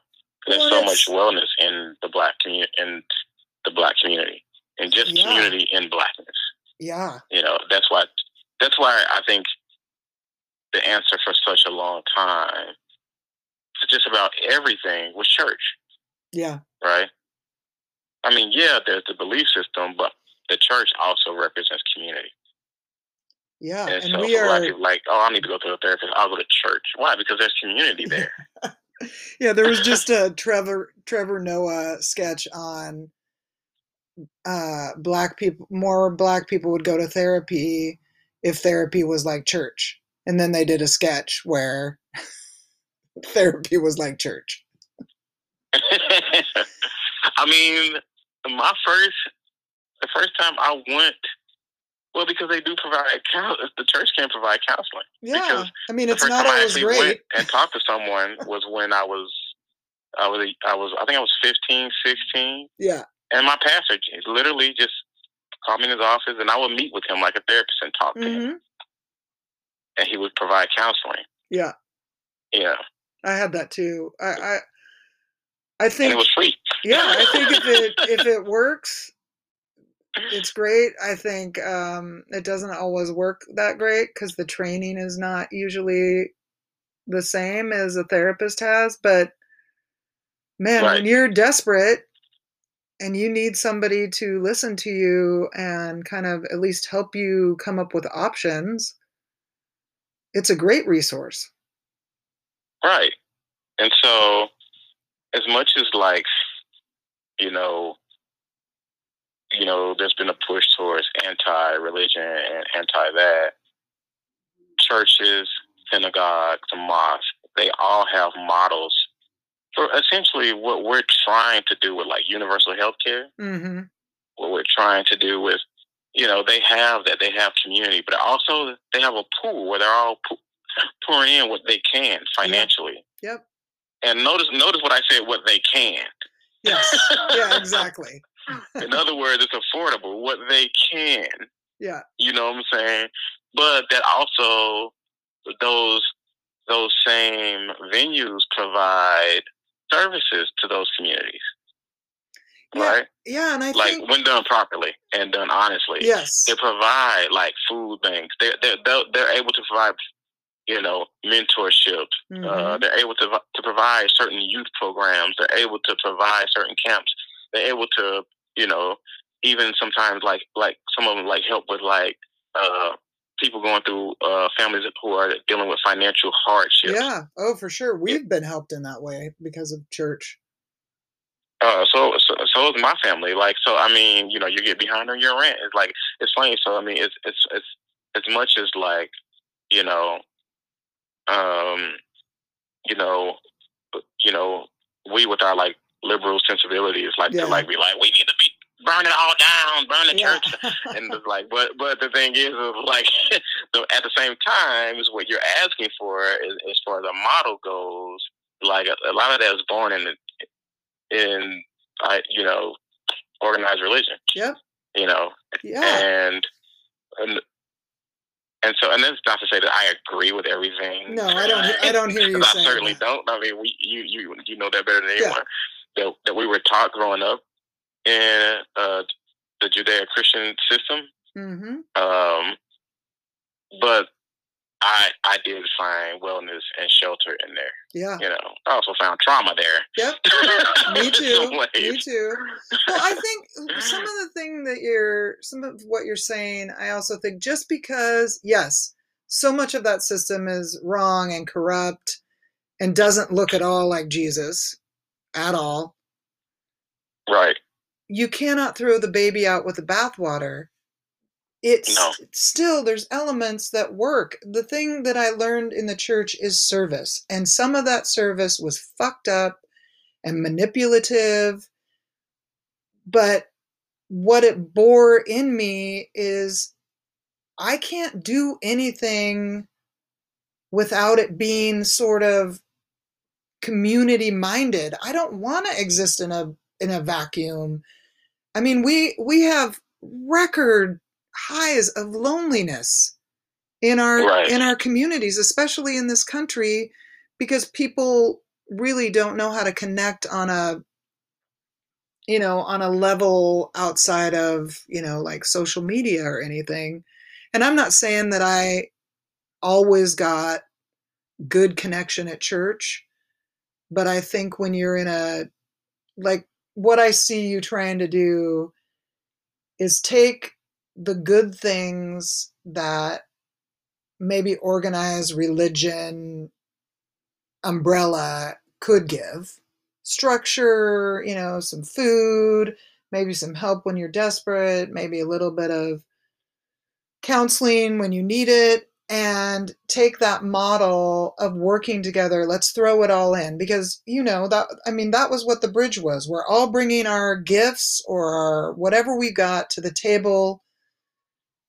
There's Well, so much wellness in the black community in the black community and just Yeah. community in blackness. Yeah. You know that's why that's why i think the answer for such a long time to just about everything was church. Yeah. Right? I mean yeah there's the belief system but the church also represents community. Yeah and, and so we for a lot of are people like oh i need to go to a therapist. I'll go to church. Why? Because there's community <laughs> there. Yeah there was just a <laughs> trevor trevor noah sketch on uh black people more black people would go to therapy if therapy was like church. And then they did a sketch where <laughs> therapy was like church <laughs> I mean, my first, the first time I went Well, because they do provide counseling. the church can provide counseling. Yeah, because I mean it's first not time I always actually great. went and talked to someone was when I was, I was, I was, I think I was 15, 16, Yeah, and my pastor literally just called me in his office, and I would meet with him like a therapist and talk to him, hmm and he would provide counseling. yeah, Yeah, I had that too. I I, I and think it was free. yeah, I think if it <laughs> if it works, it's great. I think um, it doesn't always work that great because the training is not usually the same as a therapist has. But man, when you're desperate and you need somebody to listen to you and kind of at least help you come up with options, it's a great resource. Right. And so, as much as like, you know, you know, there's been a push towards anti-religion and anti that. Churches, synagogues, and mosques, they all have models for essentially what we're trying to do with like universal health care, hmm what we're trying to do with, you know, they have that, they have community, but also they have a pool where they're all pouring in what they can financially. Yep. And notice, notice what I said, what they can. Yes. Yeah, exactly. <laughs> In other words, it's affordable, what they can. Yeah. You know what I'm saying? But that also those those same venues provide services to those communities, Yeah. right? Yeah, and I Like think when done properly and done honestly, yes. they provide like food banks. They're they're they're, they're able to provide, you know, mentorship. Uh, Mhm. they're able to to provide certain youth programs. They're able to provide certain camps. They're able to, you know, even sometimes like like some of them like help with like uh, people going through uh, families who are dealing with financial hardships. Yeah. Oh, for sure. We've been helped in that way because of church. Uh, so, so so is my family. Like so, I mean, you know, you get behind on your rent. It's like it's funny. So I mean, it's it's it's as much as like, you know, um, you know, you know, we with our like liberal sensibilities, like Yeah. to like be like, we need to be burn it all down, burn the Yeah. church, and like, but but the thing is, is like, <laughs> the, at the same time, is what you're asking for is, as far as a model goes. Like a, a lot of that is born in the, in I you know organized religion. Yeah. You know, yeah. and and and so and that's not to say that I agree with everything. No, I don't. I don't hear you I certainly that. don't. I mean, we you you you know that better than anyone. Yeah. That that we were taught growing up in uh, the Judeo Christian system. Mm-hmm. Um, but I I did find wellness and shelter in there. Yeah. You know, I also found trauma there. Yep. <laughs> Me too. Me too. Well, I think some of the thing that you're, some of what you're saying, I also think just because, yes, so much of that system is wrong and corrupt and doesn't look at all like Jesus at all, Right. you cannot throw the baby out with the bathwater. It's No. still there's elements that work. The thing that I learned in the church is service, and some of that service was fucked up and manipulative. But what it bore in me is I can't do anything without it being sort of community minded. I don't want to exist in a in a vacuum. I mean, we we have record highs of loneliness in our Right. in our communities, especially in this country, because people really don't know how to connect on a you know on a level outside of you know like social media or anything and i'm not saying that i always got good connection at church but i think when you're in a like what i see you trying to do is take the good things that maybe organized religion umbrella could give structure, you know, some food, maybe some help when you're desperate, maybe a little bit of counseling when you need it, and take that model of working together. Let's throw it all in because, you know, that, I mean, that was what the bridge was. We're all bringing our gifts or our whatever we got to the table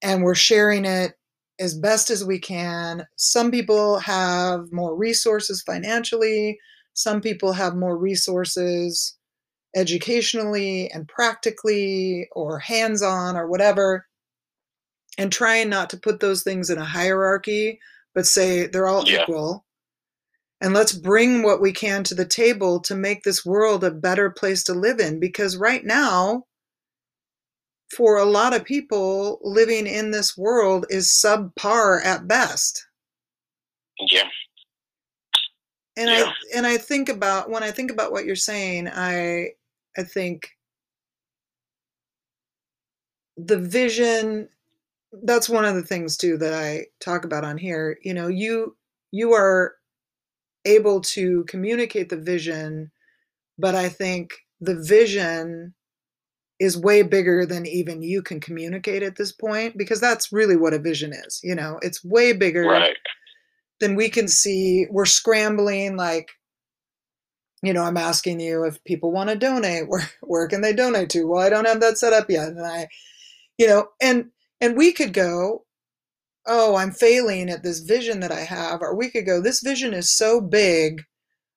and we're sharing it as best as we can. Some people have more resources financially, some people have more resources educationally and practically or hands on or whatever. And trying not to put those things in a hierarchy, but say they're all yeah. equal. And let's bring what we can to the table to make this world a better place to live in. Because right now, for a lot of people living in this world is subpar at best. Yeah. And yeah. I and I think about when I think about what you're saying, I I think the vision that's one of the things too that I talk about on here. You know, you you are able to communicate the vision, but I think the vision is way bigger than even you can communicate at this point because that's really what a vision is you know? It's way bigger right. than we can see. We're scrambling like you know i'm asking you if people want to donate. <laughs> Where where can they donate to? Well i don't have that set up yet and i you know and and we could go oh i'm failing at this vision that i have or we could go this vision is so big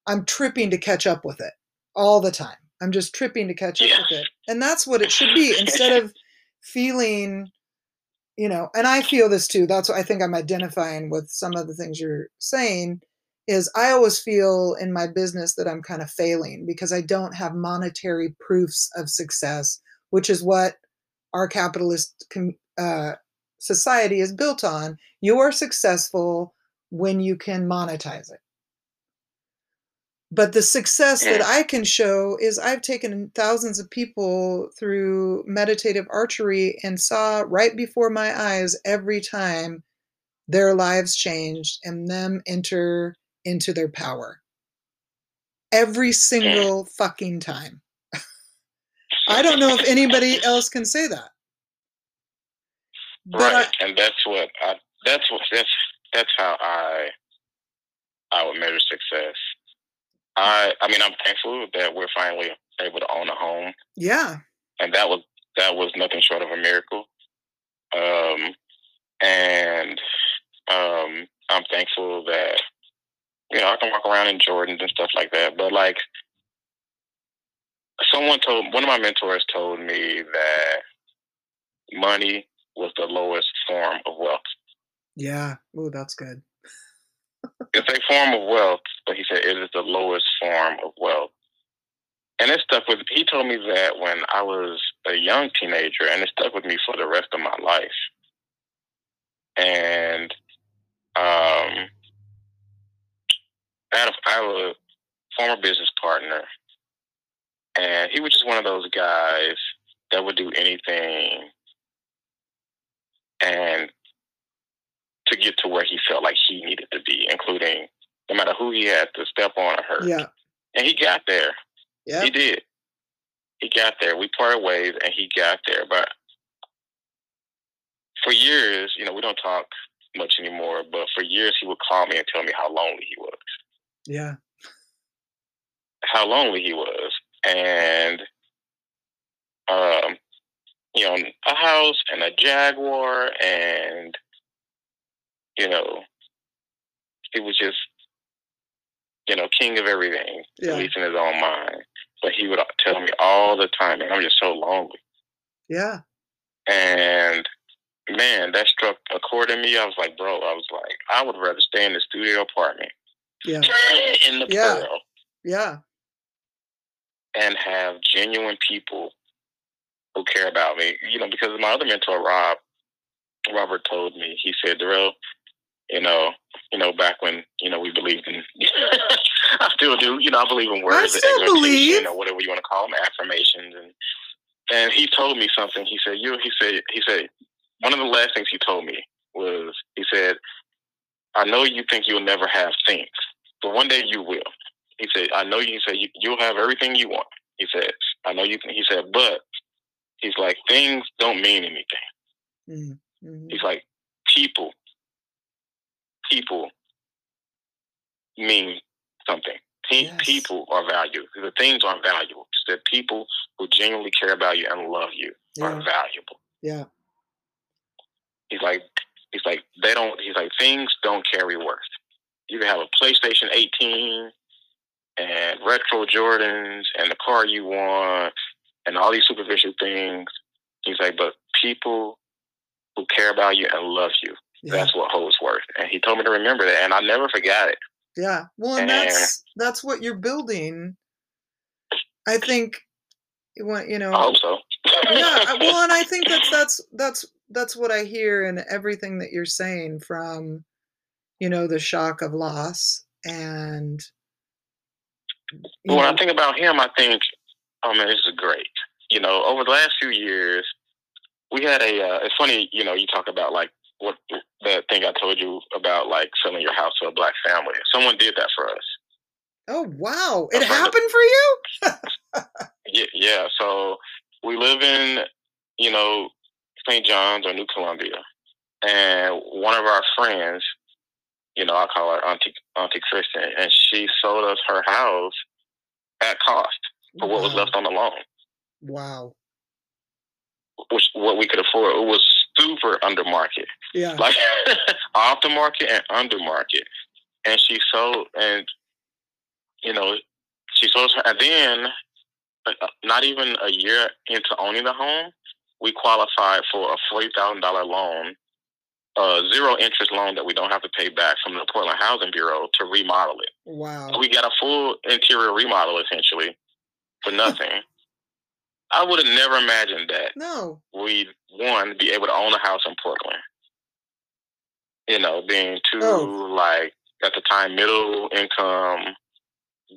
i'm tripping to catch up with it all the time I'm just tripping to catch up with it. And that's what it should be instead <laughs> of feeling, you know, and I feel this too. That's what I think I'm identifying with some of the things you're saying is I always feel in my business that I'm kind of failing because I don't have monetary proofs of success, which is what our capitalist uh, society is built on. You are successful when you can monetize it. But the success that I can show is I've taken thousands of people through meditative archery and saw right before my eyes every time their lives changed and them enter into their power. Every mm. single fucking time. I don't know if anybody else can say that. But right, I, and that's what I, that's what that's that's how I I would measure success I I mean I'm thankful that we're finally able to own a home. Yeah. And that was that was nothing short of a miracle. Um and um I'm thankful that you know, I can walk around in Jordans and stuff like that. But like someone told one of my mentors told me that money was the lowest form of wealth. Yeah. Oh, that's good. It's a form of wealth, but he said it is the lowest form of wealth. And it stuck with he told me that when I was a young teenager and it stuck with me for the rest of my life. And um I had a, I have a former business partner and he was just one of those guys that would do anything and to get to where he felt like he needed to be, including no matter who he had to step on or hurt. Yeah. And he got there. Yeah. He did. He got there. We parted ways and he got there. But for years, you know, we don't talk much anymore, but for years he would call me and tell me how lonely he was. Yeah. How lonely he was. And um, you know, a house and a Jaguar and you know, he was just, you know, king of everything, yeah. at least in his own mind. But he would tell me all the time, and I'm just so lonely. Yeah. And man, that struck a chord in me. I was like, bro, I was like, I would rather stay in the studio apartment. Yeah. <laughs> In the yeah. Pearl. Yeah. And have genuine people who care about me. You know, because my other mentor, Rob, Robert told me, he said, Darrell, you know, you know, back when you know we believed in. <laughs> I still do. You know, I believe in words, I still believe. or whatever you want to call them, affirmations. And and he told me something. He said, "You." He said, "He said one of the last things he told me was he said, I know you think you'll never have things, but one day you will." He said, "I know you." He said, you, "You'll have everything you want." He said, "I know you." He said, "But." He's like, things don't mean anything. Mm-hmm. He's like, people people mean something. Yes. People are valuable. The things aren't valuable. the people who genuinely care about you and love you yeah. are valuable. Yeah. He's like, he's like, they don't. He's like, things don't carry worth. You can have a PlayStation 18 and retro Jordans and the car you want and all these superficial things. He's like, but people who care about you and love you, yeah. that's what holds worth. And he told me to remember that, and I never forgot it. Yeah, well, and, and that's that's what you're building. I think, you want you know. I hope so. yeah, <laughs> well, and I think that's that's that's that's what I hear in everything that you're saying from, you know, the shock of loss and. When know, I think about him, I think, oh man, this is great. You know, over the last few years, we had a. Uh, it's funny, you know, you talk about like what that thing I told you about, like selling your house to a black family. Someone did that for us. Oh wow! It happened of, for you? <laughs> yeah, yeah. So we live in, you know, St. John's or New Columbia, and one of our friends, you know, I call her Auntie Auntie Kristen, and she sold us her house at cost for wow. what was left on the loan. Wow. Which what we could afford. It was super under market. Yeah. Like <laughs> off the market and under market. And she sold, and you know, she sold her, and then uh, not even a year into owning the home, we qualified for a forty thousand dollar loan, a zero interest loan that we don't have to pay back from the Portland Housing Bureau to remodel it. Wow! We got a full interior remodel essentially for nothing. I would have never imagined that. No. We'd one be able to own a house in Portland. You know, being oh. two oh. like at the time middle income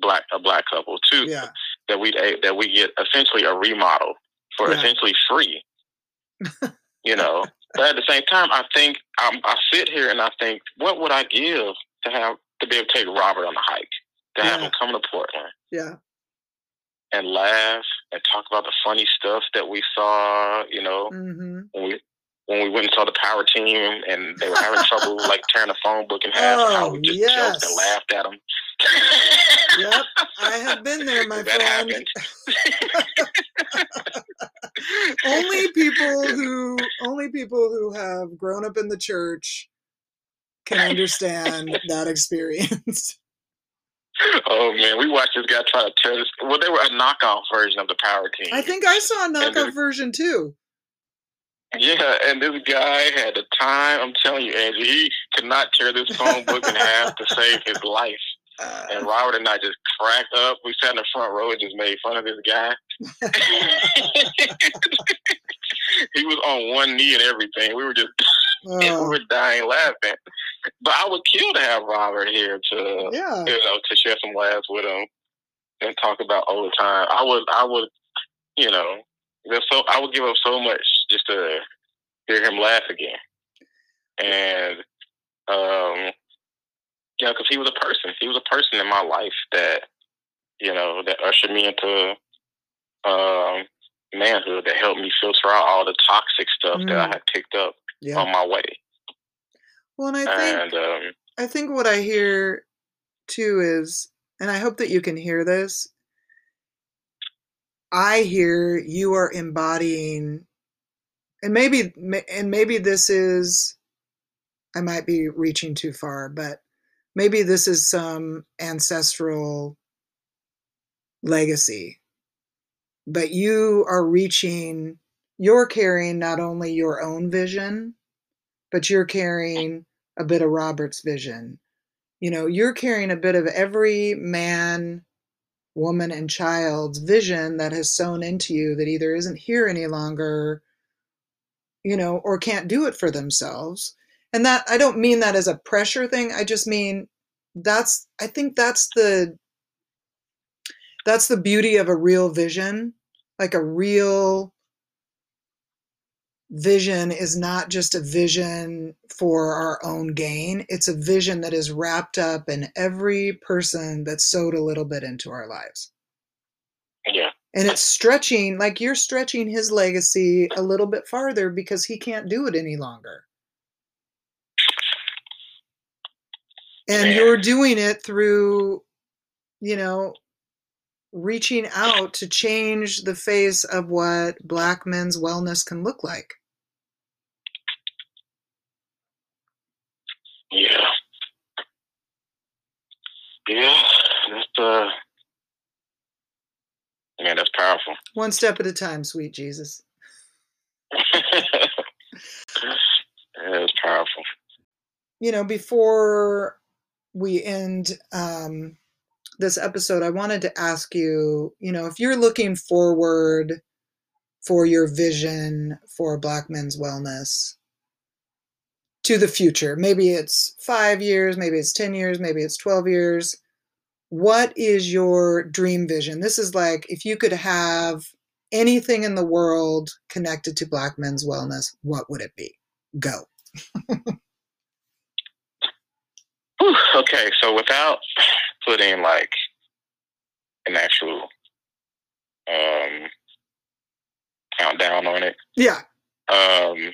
black a black couple. Two yeah. that we that we get essentially a remodel for yeah. essentially free. <laughs> you know, but at the same time, I think I'm, I sit here and I think, what would I give to have to be able to take Robert on a hike, to yeah. have him come to Portland, yeah, and laugh and talk about the funny stuff that we saw. You know, mm-hmm. when we when we went and saw the power team and they were having trouble <laughs> like tearing the phone book in half, oh, how we just yes. joked and laughed at them. yep, I have been there, <laughs> my that friend. <laughs> only people who only people who have grown up in the church can understand that experience. Oh man, we watched this guy try to tear this. Well, they were a knockoff version of the Power Team. I think I saw a knockoff version too. Yeah, and this guy had the time. I'm telling you, Angie, he could not tear this phone book in half to save his <laughs> life. Uh, and Robert and I just cracked up. We sat in the front row and just made fun of this guy. <laughs> <laughs> he was on one knee and everything. We were just uh, we were dying laughing. But I would kill to have Robert here to yeah. you know to share some laughs with him and talk about old time. I would I would you know there's so I would give up so much just to hear him laugh again. And um you know, because he was a person. He was a person in my life that, you know, that ushered me into um, manhood, that helped me filter out all the toxic stuff mm. that I mm. had picked up yeah. on my way. Well, and I think and, um, I think what I hear too is, and I hope that you can hear this. I hear you are embodying, and maybe, and maybe this is, I might be reaching too far, but maybe this is some ancestral legacy but you are reaching you're carrying not only your own vision but you're carrying a bit of robert's vision. You know you're carrying a bit of every man woman and child's vision that has sown into you that either isn't here any longer you know or can't do it for themselves. And that i don't mean that as a pressure thing i just mean that's i think that's the that's the beauty of a real vision like a real vision is not just a vision for our own gain. It's a vision that is wrapped up in every person that sowed a little bit into our lives. Yeah. And it's stretching like you're stretching his legacy a little bit farther because he can't do it any longer. And yeah. you're doing it through you know reaching out to change the face of what black men's wellness can look like Yeah. Yeah, that's uh man, that's powerful. One step at a time, sweet Jesus. <laughs> that's powerful. You know, before we end um, this episode, I wanted to ask you, you know, if you're looking forward for your vision for black men's wellness, to the future, maybe it's five years, maybe it's 10 years, maybe it's 12 years. What is your dream vision? This is like if you could have anything in the world connected to Black men's wellness, what would it be? Go. Okay, so without putting like an actual um countdown on it, Yeah. um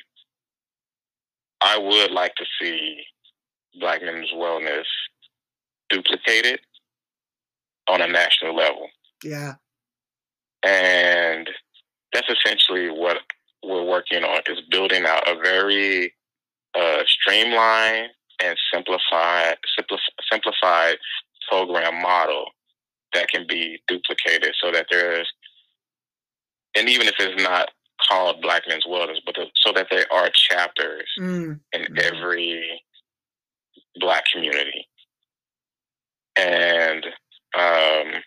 I would like to see Black men's wellness duplicated on a national level. Yeah. and that's essentially what we're working on is building out a very uh, streamlined and simplified simplif- simplified program model that can be duplicated so that there's and even if it's not called black men's wellness but the, so that there are chapters Mm. in every black community. And um,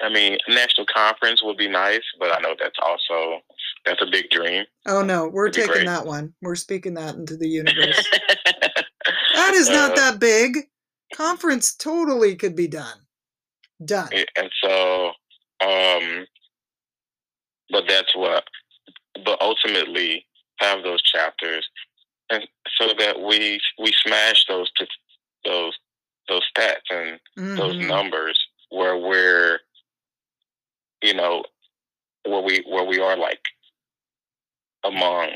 I mean, a national conference would be nice, but I know that's also that's a big dream. Oh no, we're That'd taking that one. We're speaking that into the universe. <laughs> that is not Uh, that big. Conference totally could be done. Done. and so, um, but that's what. But ultimately, have those chapters, and so that we we smash those t- those those stats and those Mhm. numbers where we're you know where we where we are like among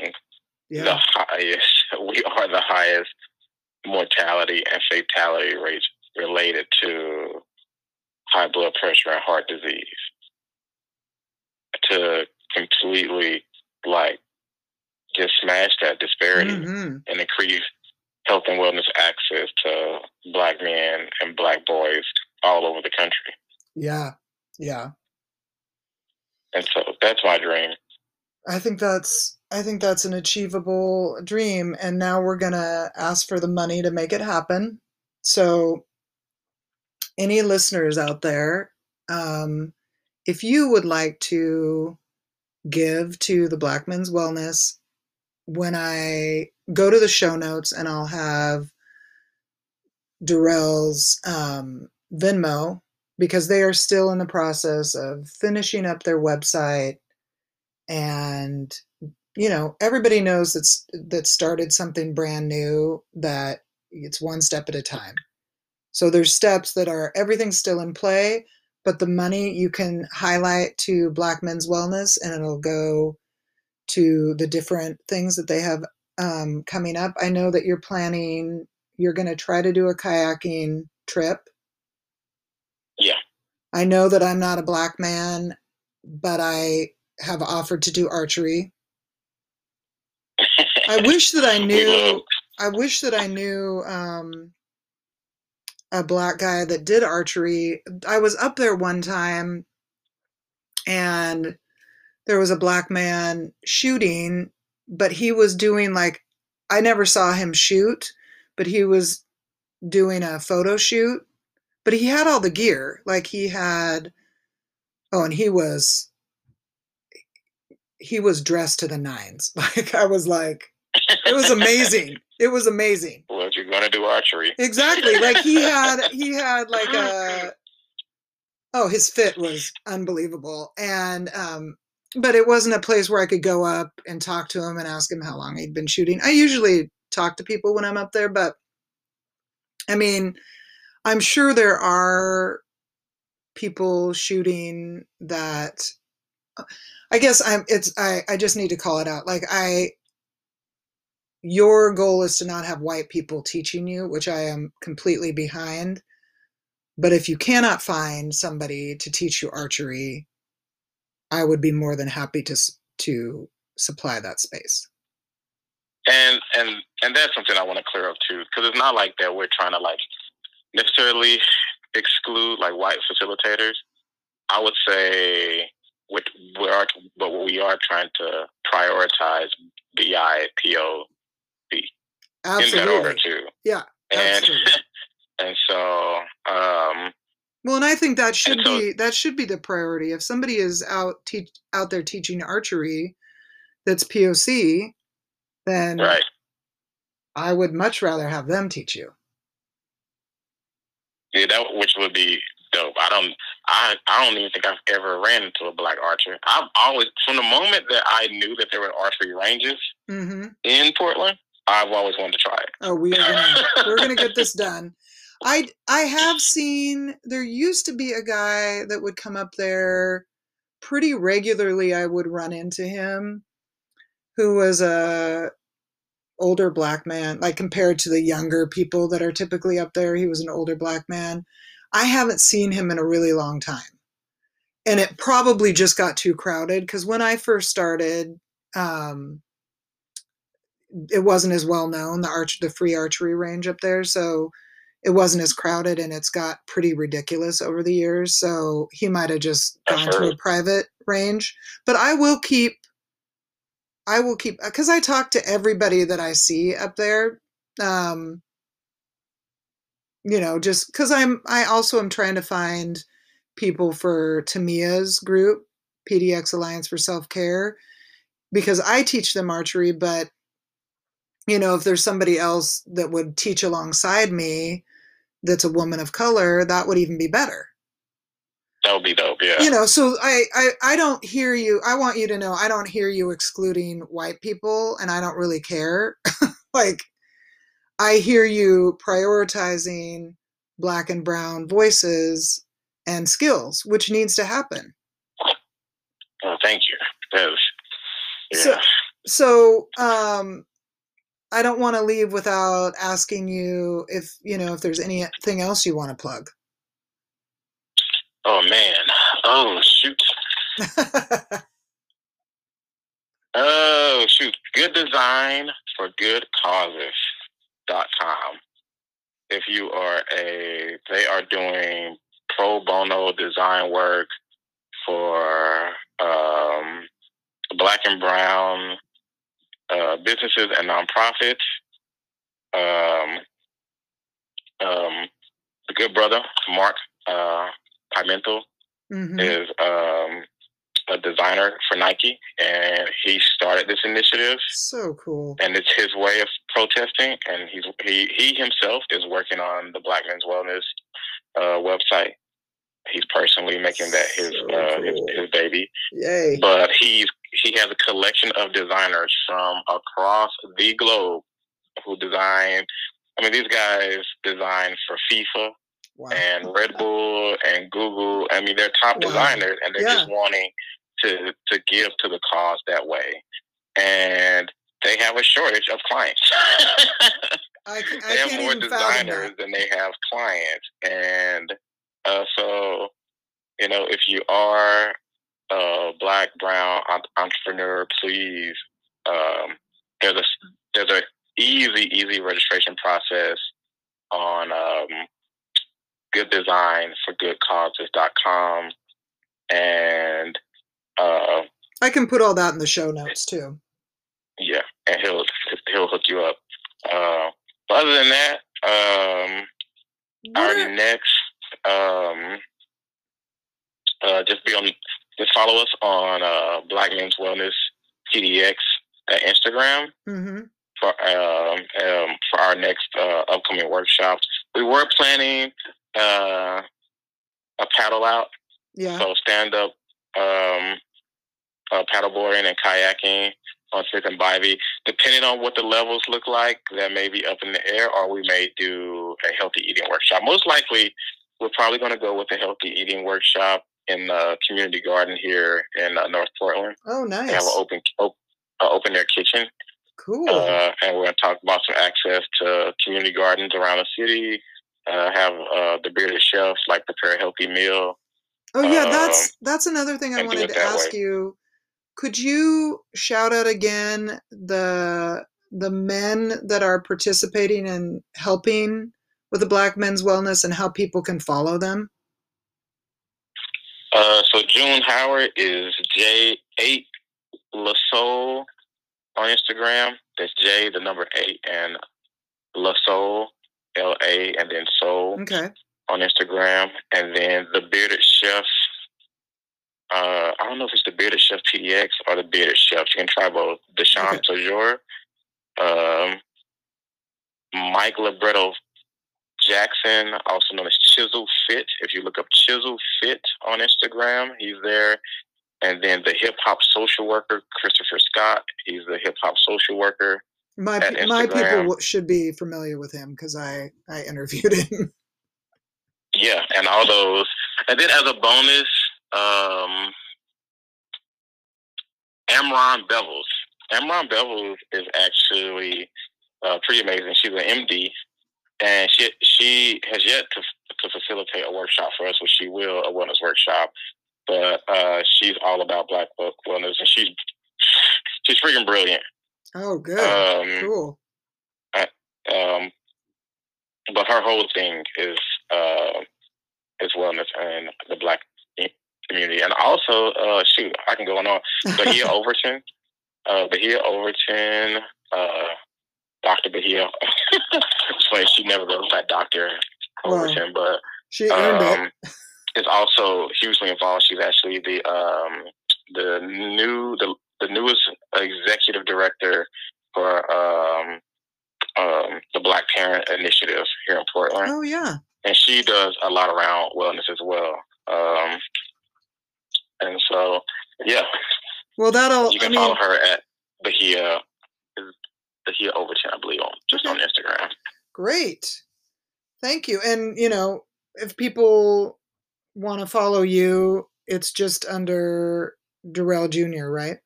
the highest <laughs> we are the highest mortality and fatality rates related to high blood pressure and heart disease to completely like just smash that disparity Mhm. and increase health and wellness access to black men and black boys all over the country. Yeah. Yeah. And so that's my dream. I think that's I think that's an achievable dream and now we're going to ask for the money to make it happen. So any listeners out there um if you would like to give to the Black Men's Wellness when I go to the show notes and I'll have Durrell's um, Venmo because they are still in the process of finishing up their website and you know everybody knows that's that started something brand new that it's one step at a time. So there's steps that are everything's still in play but the money you can highlight to black men's wellness and it'll go to the different things that they have um, coming up. I know that you're planning you're going to try to do a kayaking trip. Yeah. i know that i'm not a black man but i have offered to do archery. <laughs> I wish that i knew I wish that I knew um, a black guy that did archery. I was up there one time and there was a black man shooting, but he was doing like, I never saw him shoot, but he was doing a photo shoot. But he had all the gear. Like he had, oh, and he was, he was dressed to the nines. <laughs> Like I was like, it was amazing. It was amazing. well, you're gonna do archery. Exactly. Like he <laughs> had he had like a <laughs> oh, his fit was unbelievable. And um but it wasn't a place where I could go up and talk to him and ask him how long he'd been shooting. I usually talk to people when I'm up there, but I mean, I'm sure there are people shooting that I guess I'm it's I I just need to call it out. Like I your goal is to not have white people teaching you, which I am completely behind. But if you cannot find somebody to teach you archery, I would be more than happy to to supply that space. And and and that's something I want to clear up too, because it's not like that we're trying to like necessarily exclude like white facilitators. I would say with we are, but we are trying to prioritize BI, PO, B Absolutely. in that order too. Yeah. And <laughs> and so um, Well, and I think that should so- be that should be the priority. If somebody is out teach out there teaching archery, that's POC, then right. I would much rather have them teach you. Yeah, that which would be dope. I don't, I, I don't even think I've ever ran into a black archer. I've always, from the moment that I knew that there were archery ranges hmm in Portland, I've always wanted to try it. Oh, we are gonna <laughs> we're gonna get this done. I I have seen there used to be a guy that would come up there pretty regularly. I would run into him, who was a older black man, like compared to the younger people that are typically up there. He was an older black man. I haven't seen him in a really long time, and it probably just got too crowded because when I first started. Um, it wasn't as well known the arch the free archery range up there so it wasn't as crowded and it's got pretty ridiculous over the years so he might have just gone to a private range. But i will keep i will keep because i talk to everybody that i see up there um you know just because i'm i also am trying to find people for tamia's group pdx alliance for self-care because i teach them archery but you know, if there's somebody else that would teach alongside me that's a woman of color, that would even be better. That would be dope. Yeah. You know, so I, I I don't hear you. I want you to know I don't hear you excluding white people and I don't really care. <laughs> like I hear you prioritizing black and brown voices and skills, which needs to happen. Oh, thank you. Was, yeah. So- So, um I don't want to leave without asking you if, you know, if there's anything else you want to plug. oh man. Oh shoot. <laughs> Oh shoot. Good design for good causes. Dot com. If you are a, they are doing pro bono design work for um, black and brown uh, businesses and nonprofits. Um, um, the good brother Mark uh, Pimentel Mhm. is um, a designer for Nike, and he started this initiative, So cool. and it's his way of protesting. And he's he he himself is working on the Black Men's Wellness uh, website. He's personally making that his So uh, his, cool. his baby, Yay. but he's he has a collection of designers from across the globe who design. I mean, these guys design for FIFA, Wow. and Red Bull and Google. I mean, they're top Wow. designers, and they're Yeah. just wanting to to give to the cause that way. And they have a shortage of clients. I, I <laughs> they have can't more even designers than they have clients, and uh, so you know, if you are a black brown en- entrepreneur, please. Um, there's a there's a easy easy registration process on um, good design for goodcauses.com and uh, I can put all that in the show notes too. yeah and he'll he'll hook you up uh, but other than that um, What our are- next um, uh, just be on just follow us on uh, black men's wellness pdx at instagram Mhm. for um, um, for our next uh, upcoming workshops. We were planning uh, a paddle out, Yeah. so stand up um, uh, paddleboarding and kayaking on Smith and Bybee. Depending on what the levels look like, that may be up in the air, or we may do a healthy eating workshop. Most likely, we're probably going to go with a healthy eating workshop in the community garden here in uh, North Portland. Oh, They have an open op- uh, open air kitchen Cool. uh, and we're going to talk about some access to community gardens around the city. Uh, have uh, the bearded chefs like prepare a healthy meal. oh, yeah. um, That's that's another thing I wanted to ask way. you. Could you shout out again the the men that are participating and helping with the Black Men's Wellness and how people can follow them? Uh, so June Howard is J8 LaSoul on Instagram. That's J, the number eight, and LaSoul, L A, and then Soul Okay. on Instagram. And then the Bearded Chef. Uh, I don't know if it's the Bearded Chef PDX or the Bearded Chef. You can try both. Deshaun Okay. Tajor. Um, Mike Libretto Jackson, also known as Chisel Fit. If you look up Chisel Fit on Instagram, he's there. And then the hip hop social worker, Christopher Scott. He's the hip hop social worker. My my people should be familiar with him because I I interviewed <laughs> him. Yeah, and all those. And then as a bonus, um, Amron Bevels. Amron Bevels is actually uh, pretty amazing. She's an MD, and she she has yet to to facilitate a workshop for us, which she will a wellness workshop. But uh, she's all about Black book wellness, and she's she's freaking brilliant. Oh, good. Um, cool. um, but her whole thing is uh, is wellness and the black community, and also uh, shoot, I can go on. Bahia <laughs> Overton, uh, Bahia Overton, uh, Doctor Bahia. <laughs> it's funny she never goes by Doctor Wow. Overton, but she earned it. um, is also hugely involved. She's actually the um, the new the the newest executive director for um, um, the Black Parent Initiative here in Portland, Oh yeah. and she does a lot around wellness as well. Um, and so, yeah, Well, that'll. you I can mean, follow her at Bahia Bahia Overton, I believe, on just on Instagram. Great. Thank you. And, you know, if people want to follow you, it's just under Durrell Jr., right?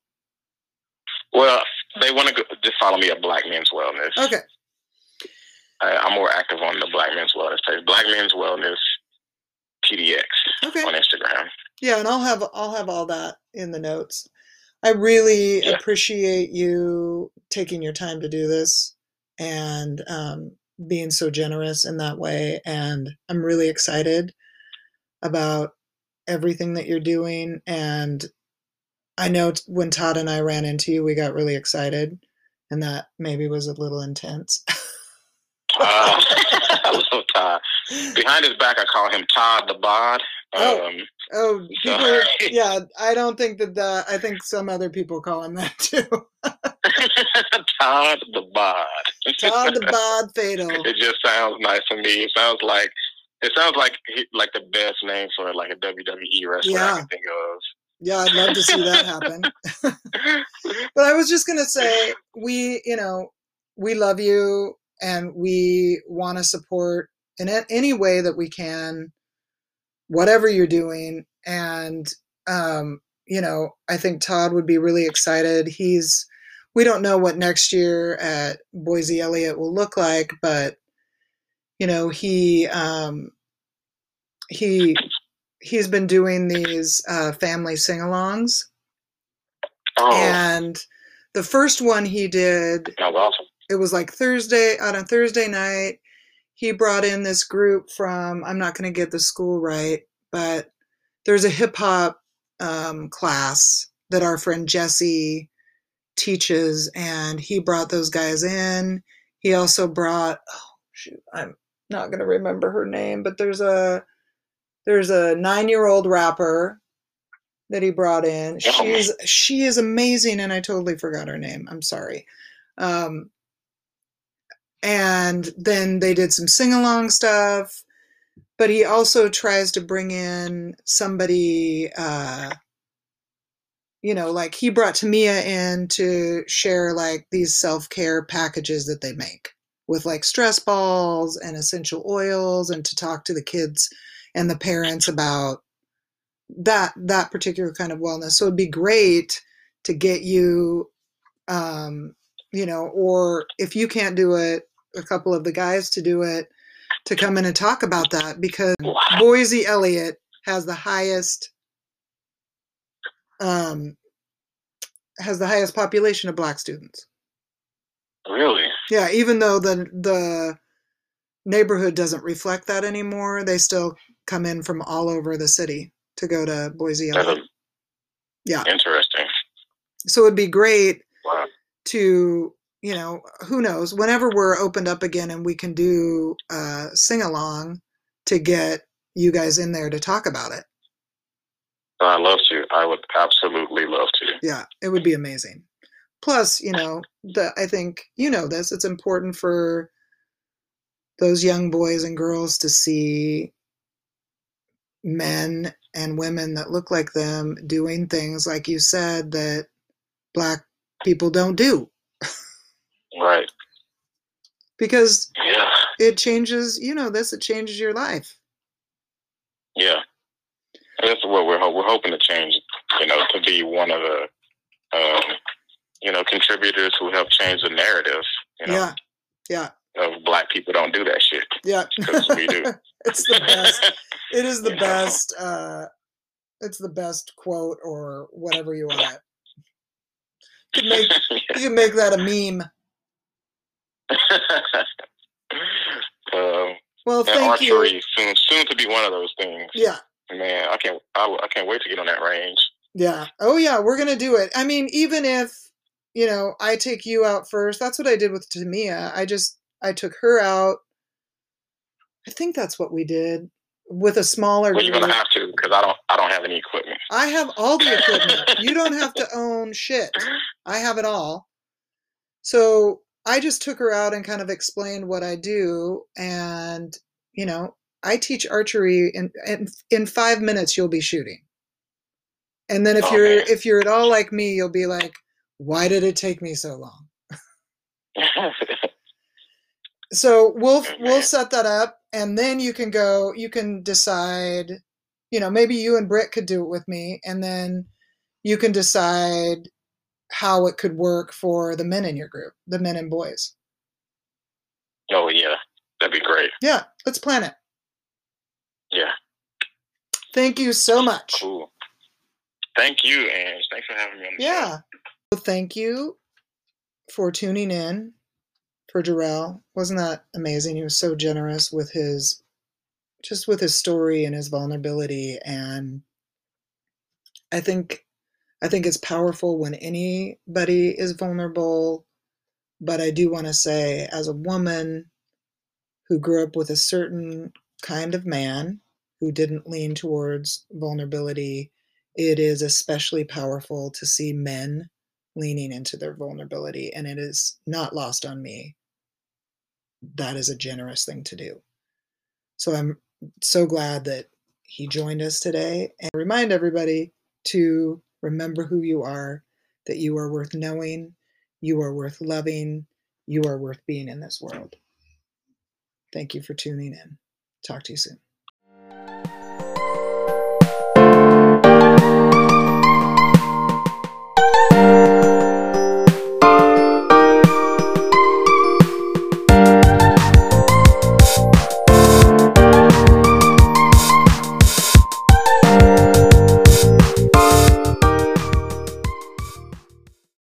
Well, they want to go, just follow me at Black Men's Wellness. Okay. I, I'm more active on the Black Men's Wellness page. Black Men's Wellness PDX Okay. on Instagram. Yeah, and I'll have I'll have all that in the notes. I really Yeah. appreciate you taking your time to do this and um, being so generous in that way. And I'm really excited about everything that you're doing. And I know t- when Todd and I ran into you, we got really excited, and that maybe was a little intense. Uh, <laughs> <laughs> I love Todd. Behind his back, I call him Todd the Bod. Oh. Um, oh, So- people, yeah, I don't think that the I think some other people call him that too. <laughs> Todd the Bod. Todd the <laughs> Bod Fatal. it just sounds nice to me. It sounds like it sounds like like the best name for like a WWE wrestler Yeah. I can think of. Yeah, I'd love to see that happen. <laughs> but I was just gonna say, we, you know, we love you, and we want to support in any way that we can, whatever you're doing. And um, you know, I think Todd would be really excited. He's, we don't know what next year at Boise Eliot will look like, but you know, he um, he he's been doing these uh, family sing-alongs oh, and the first one he did awesome. it was like thursday on a thursday night he brought in this group from i'm not going to get the school right but there's a hip-hop um, class that our friend jesse teaches and he brought those guys in he also brought oh shoot i'm not going to remember her name but there's a there's a nine year old rapper that he brought in. Oh. She's she is amazing, and I totally forgot her name. I'm sorry. Um, and then they did some sing along stuff, but he also tries to bring in somebody. Uh, you know, like he brought Tamia in to share like these self care packages that they make with like stress balls and essential oils, and to talk to the kids and the parents about that that particular kind of wellness so it'd be great to get you um you know or if you can't do it a couple of the guys to do it to come in and talk about that because boise eliot has the highest um has the highest population of black students Really? yeah even though the the neighborhood doesn't reflect that anymore. They still come in from all over the city to go to Boise. Eliot. Yeah. interesting. So it'd be great Wow. To, you know, who knows, whenever we're opened up again and we can do uh, sing along to get you guys in there to talk about it. I love to. I would absolutely love to. Yeah, it would be amazing. Plus, you know, the I think you know this. It's important for those young boys and girls to see men and women that look like them doing things like you said that black people don't do Right. because Yeah. it changes, you know, this it changes your life. Yeah. That's what we're ho- we're hoping to change. You know, to be one of the, um, you know, contributors who help change the narrative. You know, Yeah. Yeah. of black people don't do that shit. Yeah. 'Cause we do. <laughs> it's the best. It is the <laughs> know? best uh it's the best quote or whatever you want can make <laughs> you can make that a meme. <laughs> um, Well, thank you. archery soon soon to be one of those things. Yeah. Man, I can't I, I can't wait to get on that range. Yeah. Oh yeah, we're gonna do it. I mean, even if you know I take you out first, that's what I did with Tamia. I just I took her out. I think that's what we did with a smaller Well, you're gonna have to because I don't I don't have any equipment. I have all the equipment. you don't have to <laughs> own shit. I have it all. So I just took her out and kind of explained what I do. And, you know, I teach archery in, in, in five minutes, you'll be shooting. And then if Oh, you're, man. if you're at all like me, you'll be like, why did it take me so long? <laughs> So we'll, Good we'll set that up and then you can go, you can decide, you know, maybe you and Britt could do it with me and then you can decide how it could work for the men in your group, the men and boys. oh yeah, that'd be great. Yeah, let's plan it. Yeah, Thank you so much. cool. Thank you, Ange. Thanks for having me on the show. Yeah. Well, thank you for tuning in for Jarrell. Wasn't that amazing? He was so generous with his just with his story and his vulnerability and I think I think it's powerful when anybody is vulnerable, but I do want to say as a woman who grew up with a certain kind of man who didn't lean towards vulnerability, it is especially powerful to see men leaning into their vulnerability and it is not lost on me. That is a generous thing to do. So i'm so glad that he joined us today and remind everybody to remember who you are that you are worth knowing you are worth loving you are worth being in this world. Thank you for tuning in. Talk to you soon